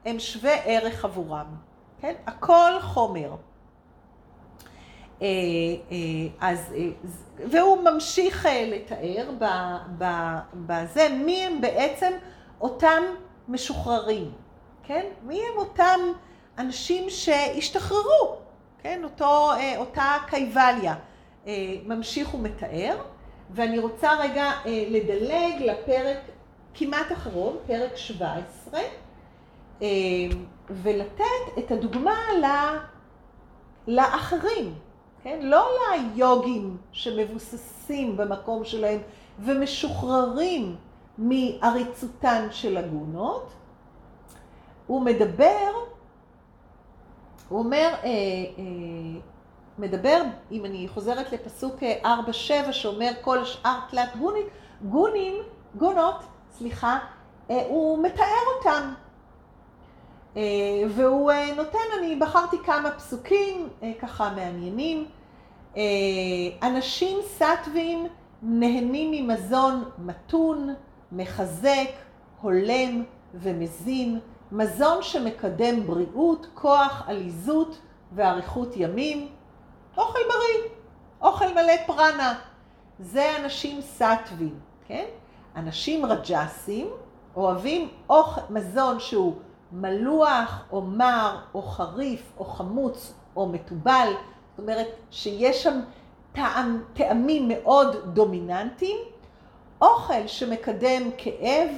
הם שווי ערך עבורם. כן? הכל חומר. אה, אה, אז, והוא ממשיך לתאר בזה מי הם בעצם אותם משוחררים, כן? מי הם אותם אנשים שהשתחררו, כן? אותו, אותה קייבליה. ממשיך ומתאר, ואני רוצה רגע לדלג לפרק כמעט אחרון, פרק 17, ולתת את הדוגמה לאחרים, כן? לא ליוגים שמבוססים במקום שלהם ומשוחררים מעריצותן של הגונות. הוא מדבר, הוא אומר, אה, אה, מדבר, אם אני חוזרת לפסוק 4-7 שאומר כל השאר תלת גונית, גונים, גונות, סליחה, אה, הוא מתאר אותם. אה, והוא אה, נותן, אני בחרתי כמה פסוקים אה, ככה מעניינים. אנשים סטווים נהנים ממזון מתון, מחזק, הולם ומזין, מזון שמקדם בריאות, כוח, עליזות ואריכות ימים. אוכל בריא, אוכל מלא פרנה. זה אנשים סטווים, כן? אנשים רג'סים אוהבים אוכל, מזון שהוא מלוח או מר או חריף או חמוץ או מתובל, זאת אומרת שיש שם טעם, טעמים מאוד דומיננטיים, אוכל שמקדם כאב,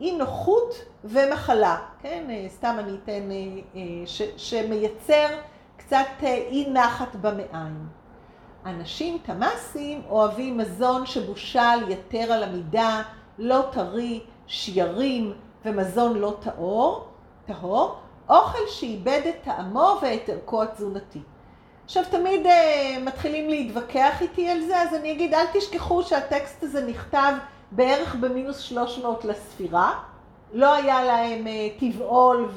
אי נוחות ומחלה, כן, סתם אני אתן, ש, שמייצר קצת אי נחת במעיים. אנשים תמאסים אוהבים מזון שבושל יתר על המידה, לא טרי, שיירים ומזון לא טהור, טהור, אוכל שאיבד את טעמו ואת ערכו התזונתי. עכשיו, תמיד uh, מתחילים להתווכח איתי על זה, אז אני אגיד, אל תשכחו שהטקסט הזה נכתב בערך במינוס 300 לספירה. לא היה להם uh, טבעול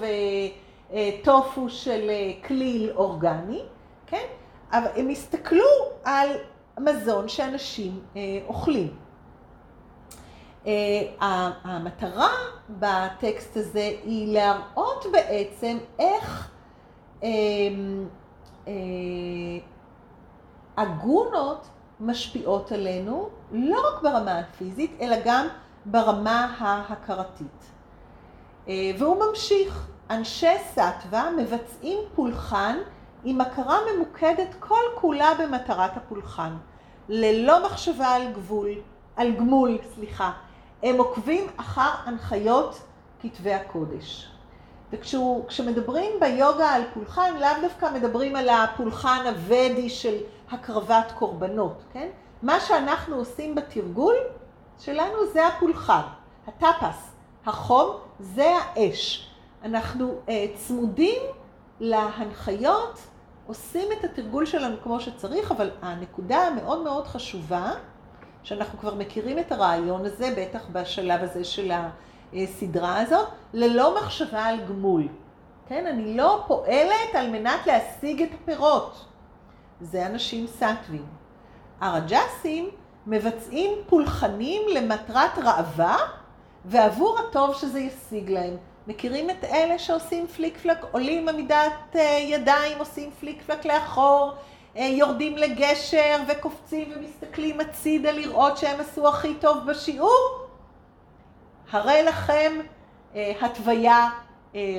וטופו של uh, כליל אורגני, כן? אבל הם הסתכלו על מזון שאנשים uh, אוכלים. המטרה בטקסט הזה היא להראות בעצם איך אה, הגונות משפיעות עלינו, לא רק ברמה הפיזית, אלא גם ברמה ההכרתית. אה, והוא ממשיך, אנשי סטווה מבצעים פולחן עם הכרה ממוקדת כל כולה במטרת הפולחן, ללא מחשבה על גבול, על גמול, סליחה. הם עוקבים אחר הנחיות כתבי הקודש. וכשמדברים ביוגה על פולחן, לאו דווקא מדברים על הפולחן הוודי של הקרבת קורבנות, כן? מה שאנחנו עושים בתרגול שלנו זה הפולחן, הטפס, החום, זה האש. אנחנו uh, צמודים להנחיות, עושים את התרגול שלנו כמו שצריך, אבל הנקודה המאוד מאוד חשובה, שאנחנו כבר מכירים את הרעיון הזה, בטח בשלב הזה של. הסדרה הזאת, ללא מחשבה על גמול. כן, אני לא פועלת על מנת להשיג את הפירות. זה אנשים סטווים. הרג'סים מבצעים פולחנים למטרת ראווה ועבור הטוב שזה ישיג להם. מכירים את אלה שעושים פליק פלק, עולים עמידת אה, ידיים, עושים פליק פלק לאחור, אה, יורדים לגשר וקופצים ומסתכלים הצידה לראות שהם עשו הכי טוב בשיעור? הרי לכם אה, התוויה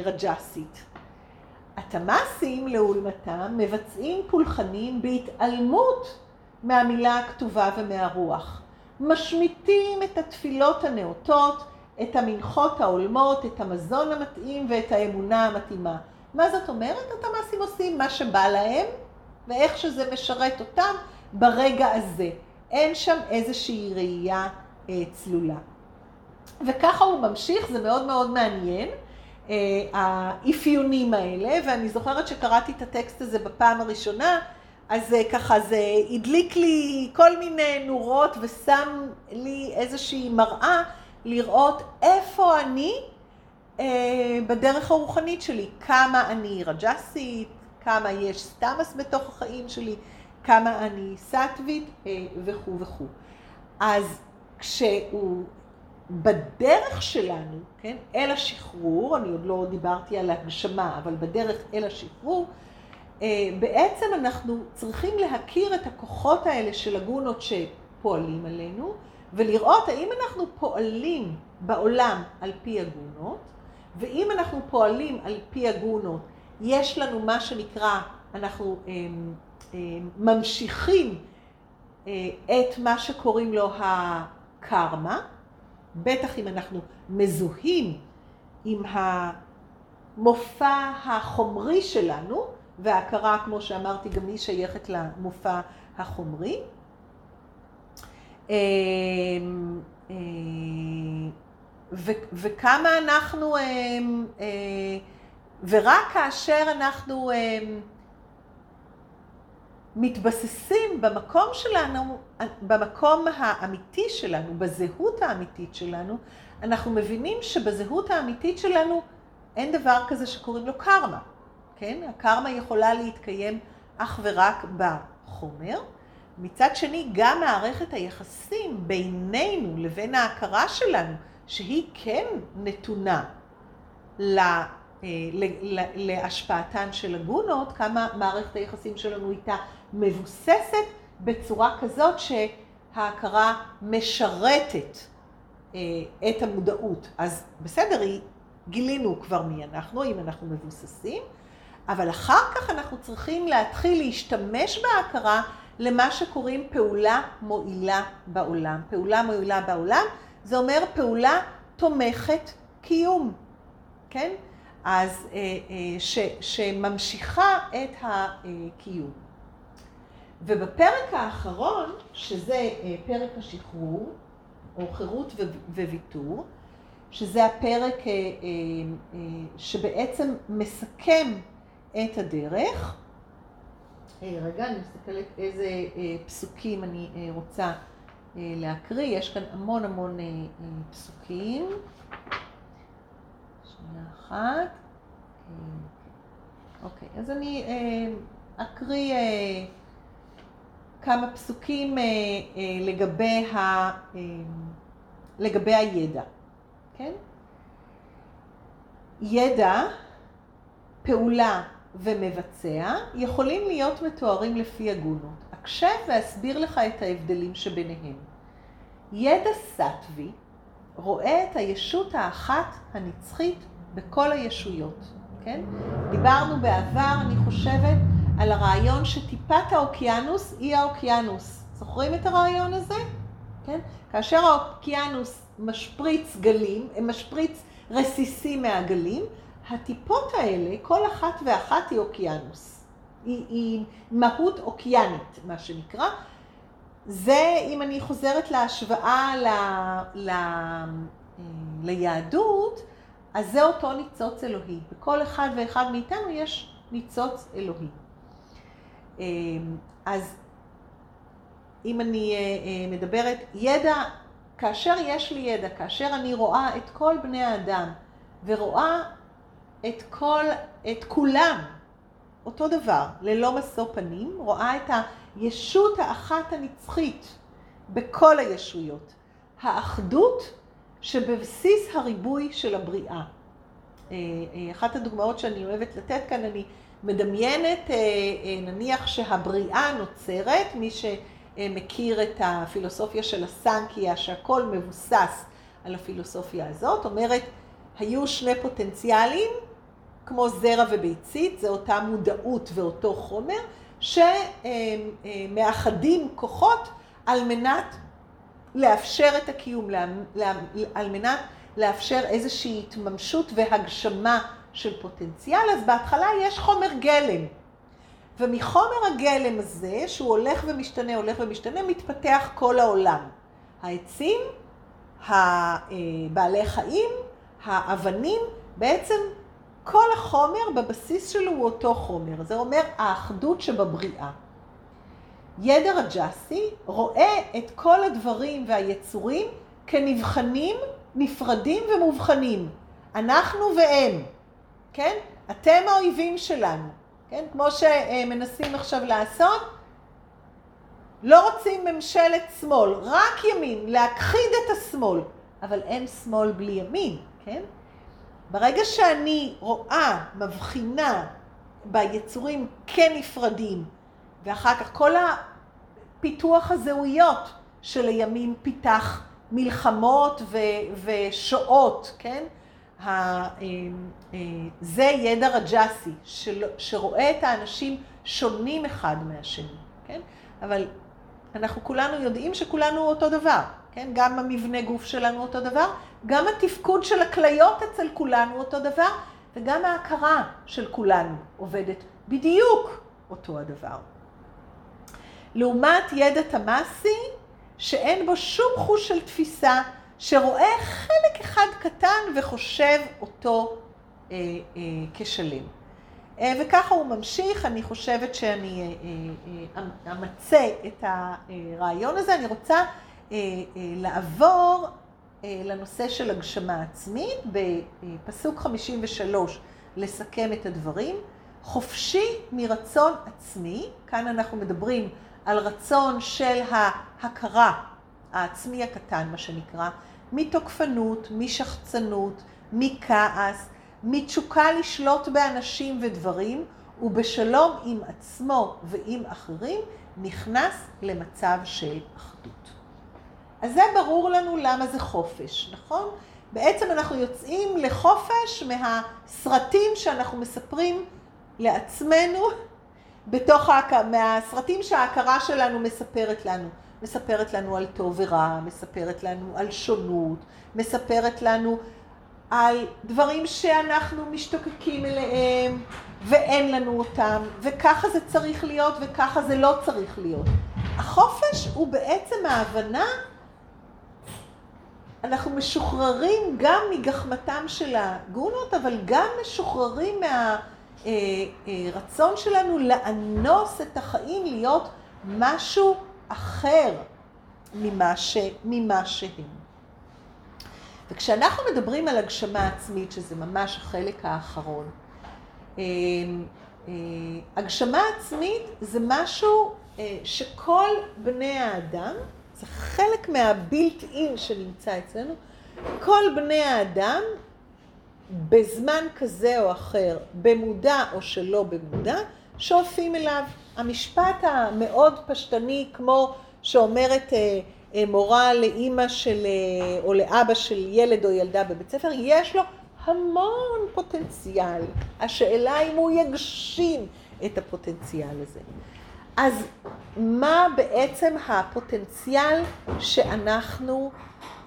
רג'סית. התמאסים לעולמתם מבצעים פולחנים בהתעלמות מהמילה הכתובה ומהרוח. משמיטים את התפילות הנאותות, את המנחות ההולמות, את המזון המתאים ואת האמונה המתאימה. מה זאת אומרת? התמאסים עושים מה שבא להם ואיך שזה משרת אותם ברגע הזה. אין שם איזושהי ראייה אה, צלולה. וככה הוא ממשיך, זה מאוד מאוד מעניין, אה, האפיונים האלה, ואני זוכרת שקראתי את הטקסט הזה בפעם הראשונה, אז אה, ככה זה הדליק לי כל מיני נורות ושם לי איזושהי מראה לראות איפה אני אה, בדרך הרוחנית שלי, כמה אני רג'סית, כמה יש סטמאס בתוך החיים שלי, כמה אני סטווית וכו' וכו'. אז כשהוא בדרך שלנו, כן, אל השחרור, אני עוד לא דיברתי על הגשמה, אבל בדרך אל השחרור, אה, בעצם אנחנו צריכים להכיר את הכוחות האלה של הגונות שפועלים עלינו, ולראות האם אנחנו פועלים בעולם על פי הגונות, ואם אנחנו פועלים על פי הגונות, יש לנו מה שנקרא, אנחנו הם, אה, הם, אה, ממשיכים את מה שקוראים לו הקרמה, בטח אם אנחנו מזוהים עם המופע החומרי שלנו, וההכרה, כמו שאמרתי, גם היא שייכת למופע החומרי. אמ, אמ, וכמה אנחנו, אמ, ורק כאשר אנחנו מתבססים במקום שלנו, במקום האמיתי שלנו, בזהות האמיתית שלנו, אנחנו מבינים שבזהות האמיתית שלנו אין דבר כזה שקוראים לו קרמה, כן? הקרמה יכולה להתקיים אך ורק בחומר. מצד שני, גם מערכת היחסים בינינו לבין ההכרה שלנו, שהיא כן נתונה אה, להשפעתן של הגונות, כמה מערכת היחסים שלנו איתה מבוססת בצורה כזאת שההכרה משרתת אה, את המודעות. אז בסדר, גילינו כבר מי אנחנו, אם אנחנו מבוססים, אבל אחר כך אנחנו צריכים להתחיל להשתמש בהכרה למה שקוראים פעולה מועילה בעולם. פעולה מועילה בעולם, זה אומר פעולה תומכת קיום, כן? אז אה, אה, ש, שממשיכה את הקיום. ובפרק האחרון, שזה אה, פרק השחרור, או חירות וויתור, שזה הפרק שבעצם מסכם את הדרך. רגע, אני מסתכלת איזה פסוקים אני רוצה להקריא. יש כאן המון המון פסוקים. שנייה אחת. אוקיי, אז אני אקריא כמה פסוקים אה, אה, לגבי, ה, אה, לגבי הידע, כן? ידע, פעולה ומבצע יכולים להיות מתוארים לפי הגונות. אקשב ואסביר לך את ההבדלים שביניהם. ידע סטווי רואה את הישות האחת הנצחית בכל הישויות, כן? דיברנו בעבר, אני חושבת, על הרעיון שטיפת האוקיינוס היא האוקיינוס. זוכרים את הרעיון הזה? כן? כאשר האוקיינוס משפריץ גלים, משפריץ רסיסים מהגלים, הטיפות האלה, כל אחת ואחת היא אוקיינוס. היא, היא מהות אוקיינית, מה שנקרא. זה, אם אני חוזרת להשוואה ל, ל, ליהדות, אז זה אותו ניצוץ אלוהי. בכל אחד ואחד מאיתנו יש ניצוץ אלוהי. אמ, אז אם אני אה, אה, מדברת, ידע, כאשר יש לי ידע, כאשר אני רואה את כל בני האדם ורואה את כל, את כולם אותו דבר, ללא משוא פנים, רואה את הישות האחת הנצחית בכל הישויות, האחדות שבבסיס הריבוי של הבריאה. אה, אחת הדוגמאות שאני אוהבת לתת כאן, אני מדמיינת, אה, אה, נניח שהבריאה נוצרת, מי שמכיר את הפילוסופיה של הסנקיה, שהכל מבוסס על הפילוסופיה הזאת, אומרת, היו שני פוטנציאלים, כמו זרע וביצית, זה אותה מודעות ואותו חומר, שמאחדים כוחות על מנת לאפשר את הקיום, על מנת לאפשר איזושהי התממשות והגשמה של פוטנציאל, אז בהתחלה יש חומר גלם. ומחומר הגלם הזה, שהוא הולך ומשתנה, הולך ומשתנה, מתפתח כל העולם. העצים, בעלי חיים, האבנים, בעצם כל החומר בבסיס שלו הוא אותו חומר. זה אומר האחדות שבבריאה. ידע רג'סי רואה את כל הדברים והיצורים כנבחנים, נפרדים ומובחנים. אנחנו והם. כן? אתם האויבים שלנו, כן? כמו שמנסים עכשיו לעשות. לא רוצים ממשלת שמאל, רק ימין, להכחיד את השמאל. אבל אין שמאל בלי ימין, כן? ברגע שאני רואה, מבחינה ביצורים כנפרדים, ואחר כך כל הפיתוח הזהויות שלימים פיתח מלחמות ו- ושואות, כן? אה, אה, זה ידע רג'סי, שרואה את האנשים שונים אחד מהשני, כן? אבל אנחנו כולנו יודעים שכולנו אותו דבר, כן? גם המבנה גוף שלנו אותו דבר, גם התפקוד של הכליות אצל כולנו אותו דבר, וגם ההכרה של כולנו עובדת בדיוק אותו הדבר. לעומת ידע תמאסי, שאין בו שום חוש של תפיסה, שרואה חלק אחד קטן וחושב אותו אה, אה, כשלם. אה, וככה הוא ממשיך, אני חושבת שאני אה, אה, אה אמצה את הרעיון הזה. אני רוצה אה, אה, לעבור אה, לנושא של הגשמה עצמית, בפסוק 53, לסכם את הדברים. חופשי מרצון עצמי, כאן אנחנו מדברים על רצון של ההכרה העצמי הקטן, מה שנקרא, מתוקפנות, משחצנות, מכעס, מתשוקה לשלוט באנשים ודברים, ובשלום עם עצמו ועם אחרים, נכנס למצב של אחדות. אז זה ברור לנו למה זה חופש, נכון? בעצם אנחנו יוצאים לחופש מהסרטים שאנחנו מספרים לעצמנו, בתוך ההכ... מהסרטים שההכרה שלנו מספרת לנו. מספרת לנו על טוב ורע, מספרת לנו על שונות, מספרת לנו על דברים שאנחנו משתוקקים אליהם ואין לנו אותם, וככה זה צריך להיות וככה זה לא צריך להיות. החופש הוא בעצם ההבנה אנחנו משוחררים גם מגחמתם של הגונות, אבל גם משוחררים מהרצון שלנו לאנוס את החיים להיות משהו אחר ממה, ש, ממה שהם. וכשאנחנו מדברים על הגשמה עצמית, שזה ממש החלק האחרון, אה, אה, הגשמה עצמית זה משהו אה, שכל בני האדם, זה חלק מהבילט אין שנמצא אצלנו, כל בני האדם בזמן כזה או אחר, במודע או שלא במודע, שואפים אליו. המשפט המאוד פשטני, כמו שאומרת אה, מורה לאימא של, אה, או לאבא של ילד או ילדה בבית ספר, יש לו המון פוטנציאל. השאלה אם הוא יגשים את הפוטנציאל הזה. אז מה בעצם הפוטנציאל שאנחנו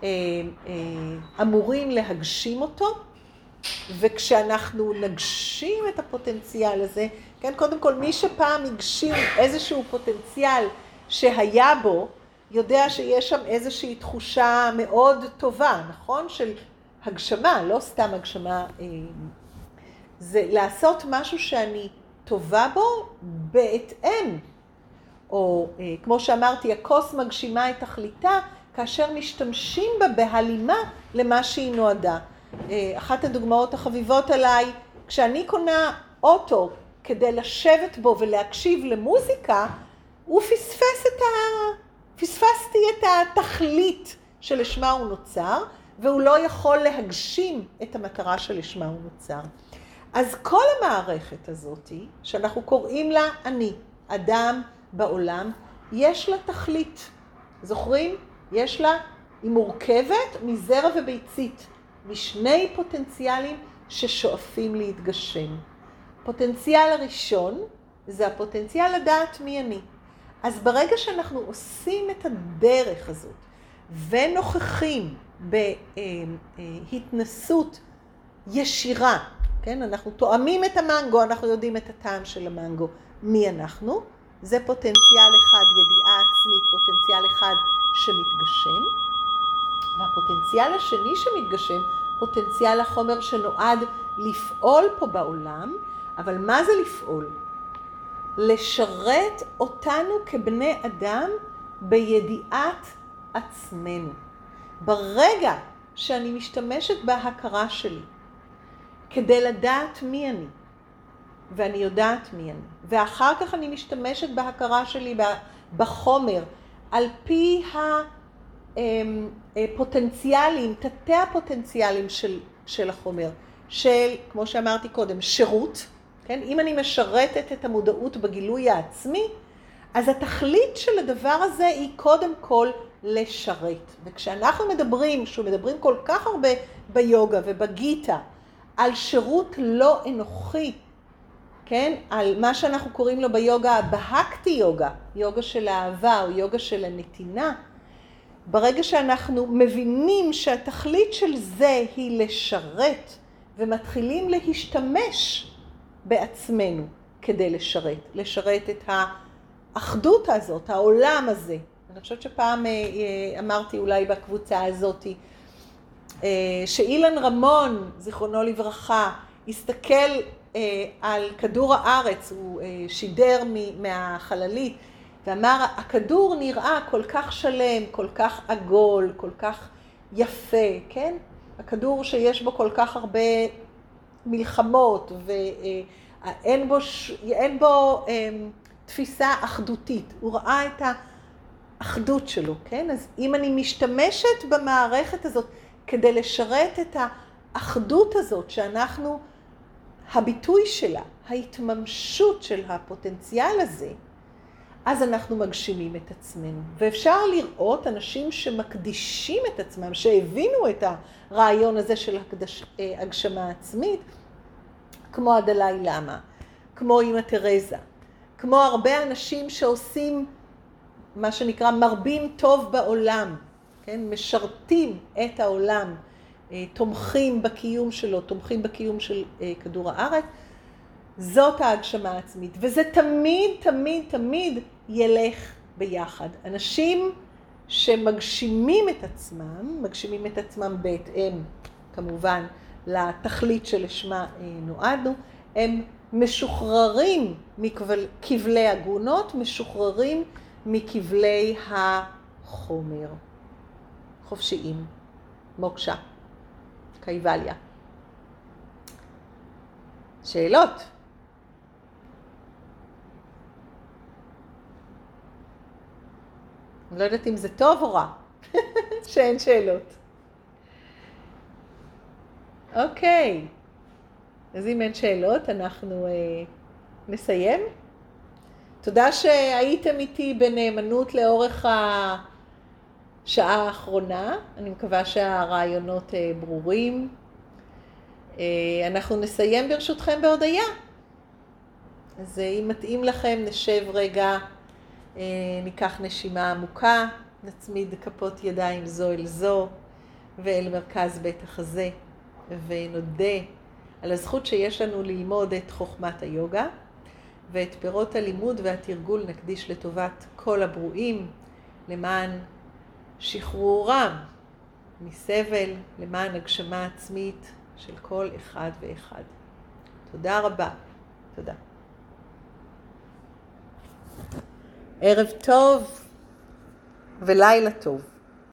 אה, אה, אמורים להגשים אותו? וכשאנחנו נגשים את הפוטנציאל הזה, כן, קודם כל מי שפעם הגשים איזשהו פוטנציאל שהיה בו, יודע שיש שם איזושהי תחושה מאוד טובה, נכון? של הגשמה, לא סתם הגשמה. אה, זה לעשות משהו שאני טובה בו בהתאם. או אה, כמו שאמרתי, הכוס מגשימה את תכליתה כאשר משתמשים בה בהלימה למה שהיא נועדה. אה, אחת הדוגמאות החביבות עליי, כשאני קונה אוטו כדי לשבת בו ולהקשיב למוזיקה, הוא פספס את ה... פספסתי את התכלית שלשמה הוא נוצר, והוא לא יכול להגשים את המטרה שלשמה הוא נוצר. אז כל המערכת הזאת, שאנחנו קוראים לה אני, אדם בעולם, יש לה תכלית. זוכרים? יש לה, היא מורכבת מזרע וביצית, משני פוטנציאלים ששואפים להתגשם. פוטנציאל הראשון זה הפוטנציאל לדעת מי אני. אז ברגע שאנחנו עושים את הדרך הזאת ונוכחים בהתנסות ישירה, כן, אנחנו תואמים את המנגו, אנחנו יודעים את הטעם של המנגו, מי אנחנו, זה פוטנציאל אחד, ידיעה עצמית, פוטנציאל אחד שמתגשם, והפוטנציאל השני שמתגשם, פוטנציאל החומר שנועד לפעול פה בעולם, אבל מה זה לפעול? לשרת אותנו כבני אדם בידיעת עצמנו. ברגע שאני משתמשת בהכרה שלי כדי לדעת מי אני, ואני יודעת מי אני, ואחר כך אני משתמשת בהכרה שלי בחומר על פי הפוטנציאלים, אמ, תתי הפוטנציאלים של, של החומר, של, כמו שאמרתי קודם, שירות, כן? אם אני משרתת את המודעות בגילוי העצמי, אז התכלית של הדבר הזה היא קודם כל לשרת. וכשאנחנו מדברים, שמדברים כל כך הרבה ביוגה ובגיטה, על שירות לא אנוכי, כן? על מה שאנחנו קוראים לו ביוגה הבהקתי יוגה, יוגה של האהבה או יוגה של הנתינה, ברגע שאנחנו מבינים שהתכלית של זה היא לשרת ומתחילים להשתמש בעצמנו כדי לשרת, לשרת את האחדות הזאת, העולם הזה. אני חושבת שפעם אה, אה, אמרתי אולי בקבוצה הזאת, אה, שאילן רמון, זיכרונו לברכה, הסתכל על כדור הארץ, הוא שידר מהחללית, ואמר, הכדור נראה כל כך שלם, כל כך עגול, כל כך יפה, כן? הכדור שיש בו כל כך הרבה מלחמות ואין בו, אין בו אמ, תפיסה אחדותית. הוא ראה את האחדות שלו, כן? אז אם אני משתמשת במערכת הזאת כדי לשרת את האחדות הזאת שאנחנו, הביטוי שלה, ההתממשות של הפוטנציאל הזה, אז אנחנו מגשימים את עצמנו. ואפשר לראות אנשים שמקדישים את עצמם, שהבינו את הרעיון הזה של הקדש, אה, הגשמה עצמית, כמו הדלאי למה, כמו אימא תרזה, כמו הרבה אנשים שעושים מה שנקרא מרבים טוב בעולם, כן? משרתים את העולם, תומכים בקיום שלו, תומכים בקיום של אה, כדור הארץ. זאת ההגשמה העצמית, וזה תמיד, תמיד, תמיד ילך ביחד. אנשים שמגשימים את עצמם, מגשימים את עצמם בהתאם כמובן לתכלית שלשמה אה, נועדנו, הם משוחררים מכבלי הגונות, משוחררים מכבלי החומר. חופשיים, מוקשה, קייבליה. שאלות? אני לא יודעת אם זה טוב או רע, שאין שאלות. אוקיי, אז אם אין שאלות, אנחנו אה, נסיים. תודה שהייתם איתי בנאמנות לאורך השעה האחרונה. אני מקווה שהרעיונות אה, ברורים. אה, אנחנו נסיים ברשותכם בהודיה. אז אה, אם מתאים לכם, נשב רגע, ניקח נשימה עמוקה, נצמיד כפות ידיים זו אל זו ואל מרכז בית החזה, ונודה על הזכות שיש לנו ללמוד את חוכמת היוגה, ואת פירות הלימוד והתרגול נקדיש לטובת כל הברואים, למען שחרורם מסבל, למען הגשמה עצמית של כל אחד ואחד. תודה רבה. תודה. ערב טוב ולילה טוב.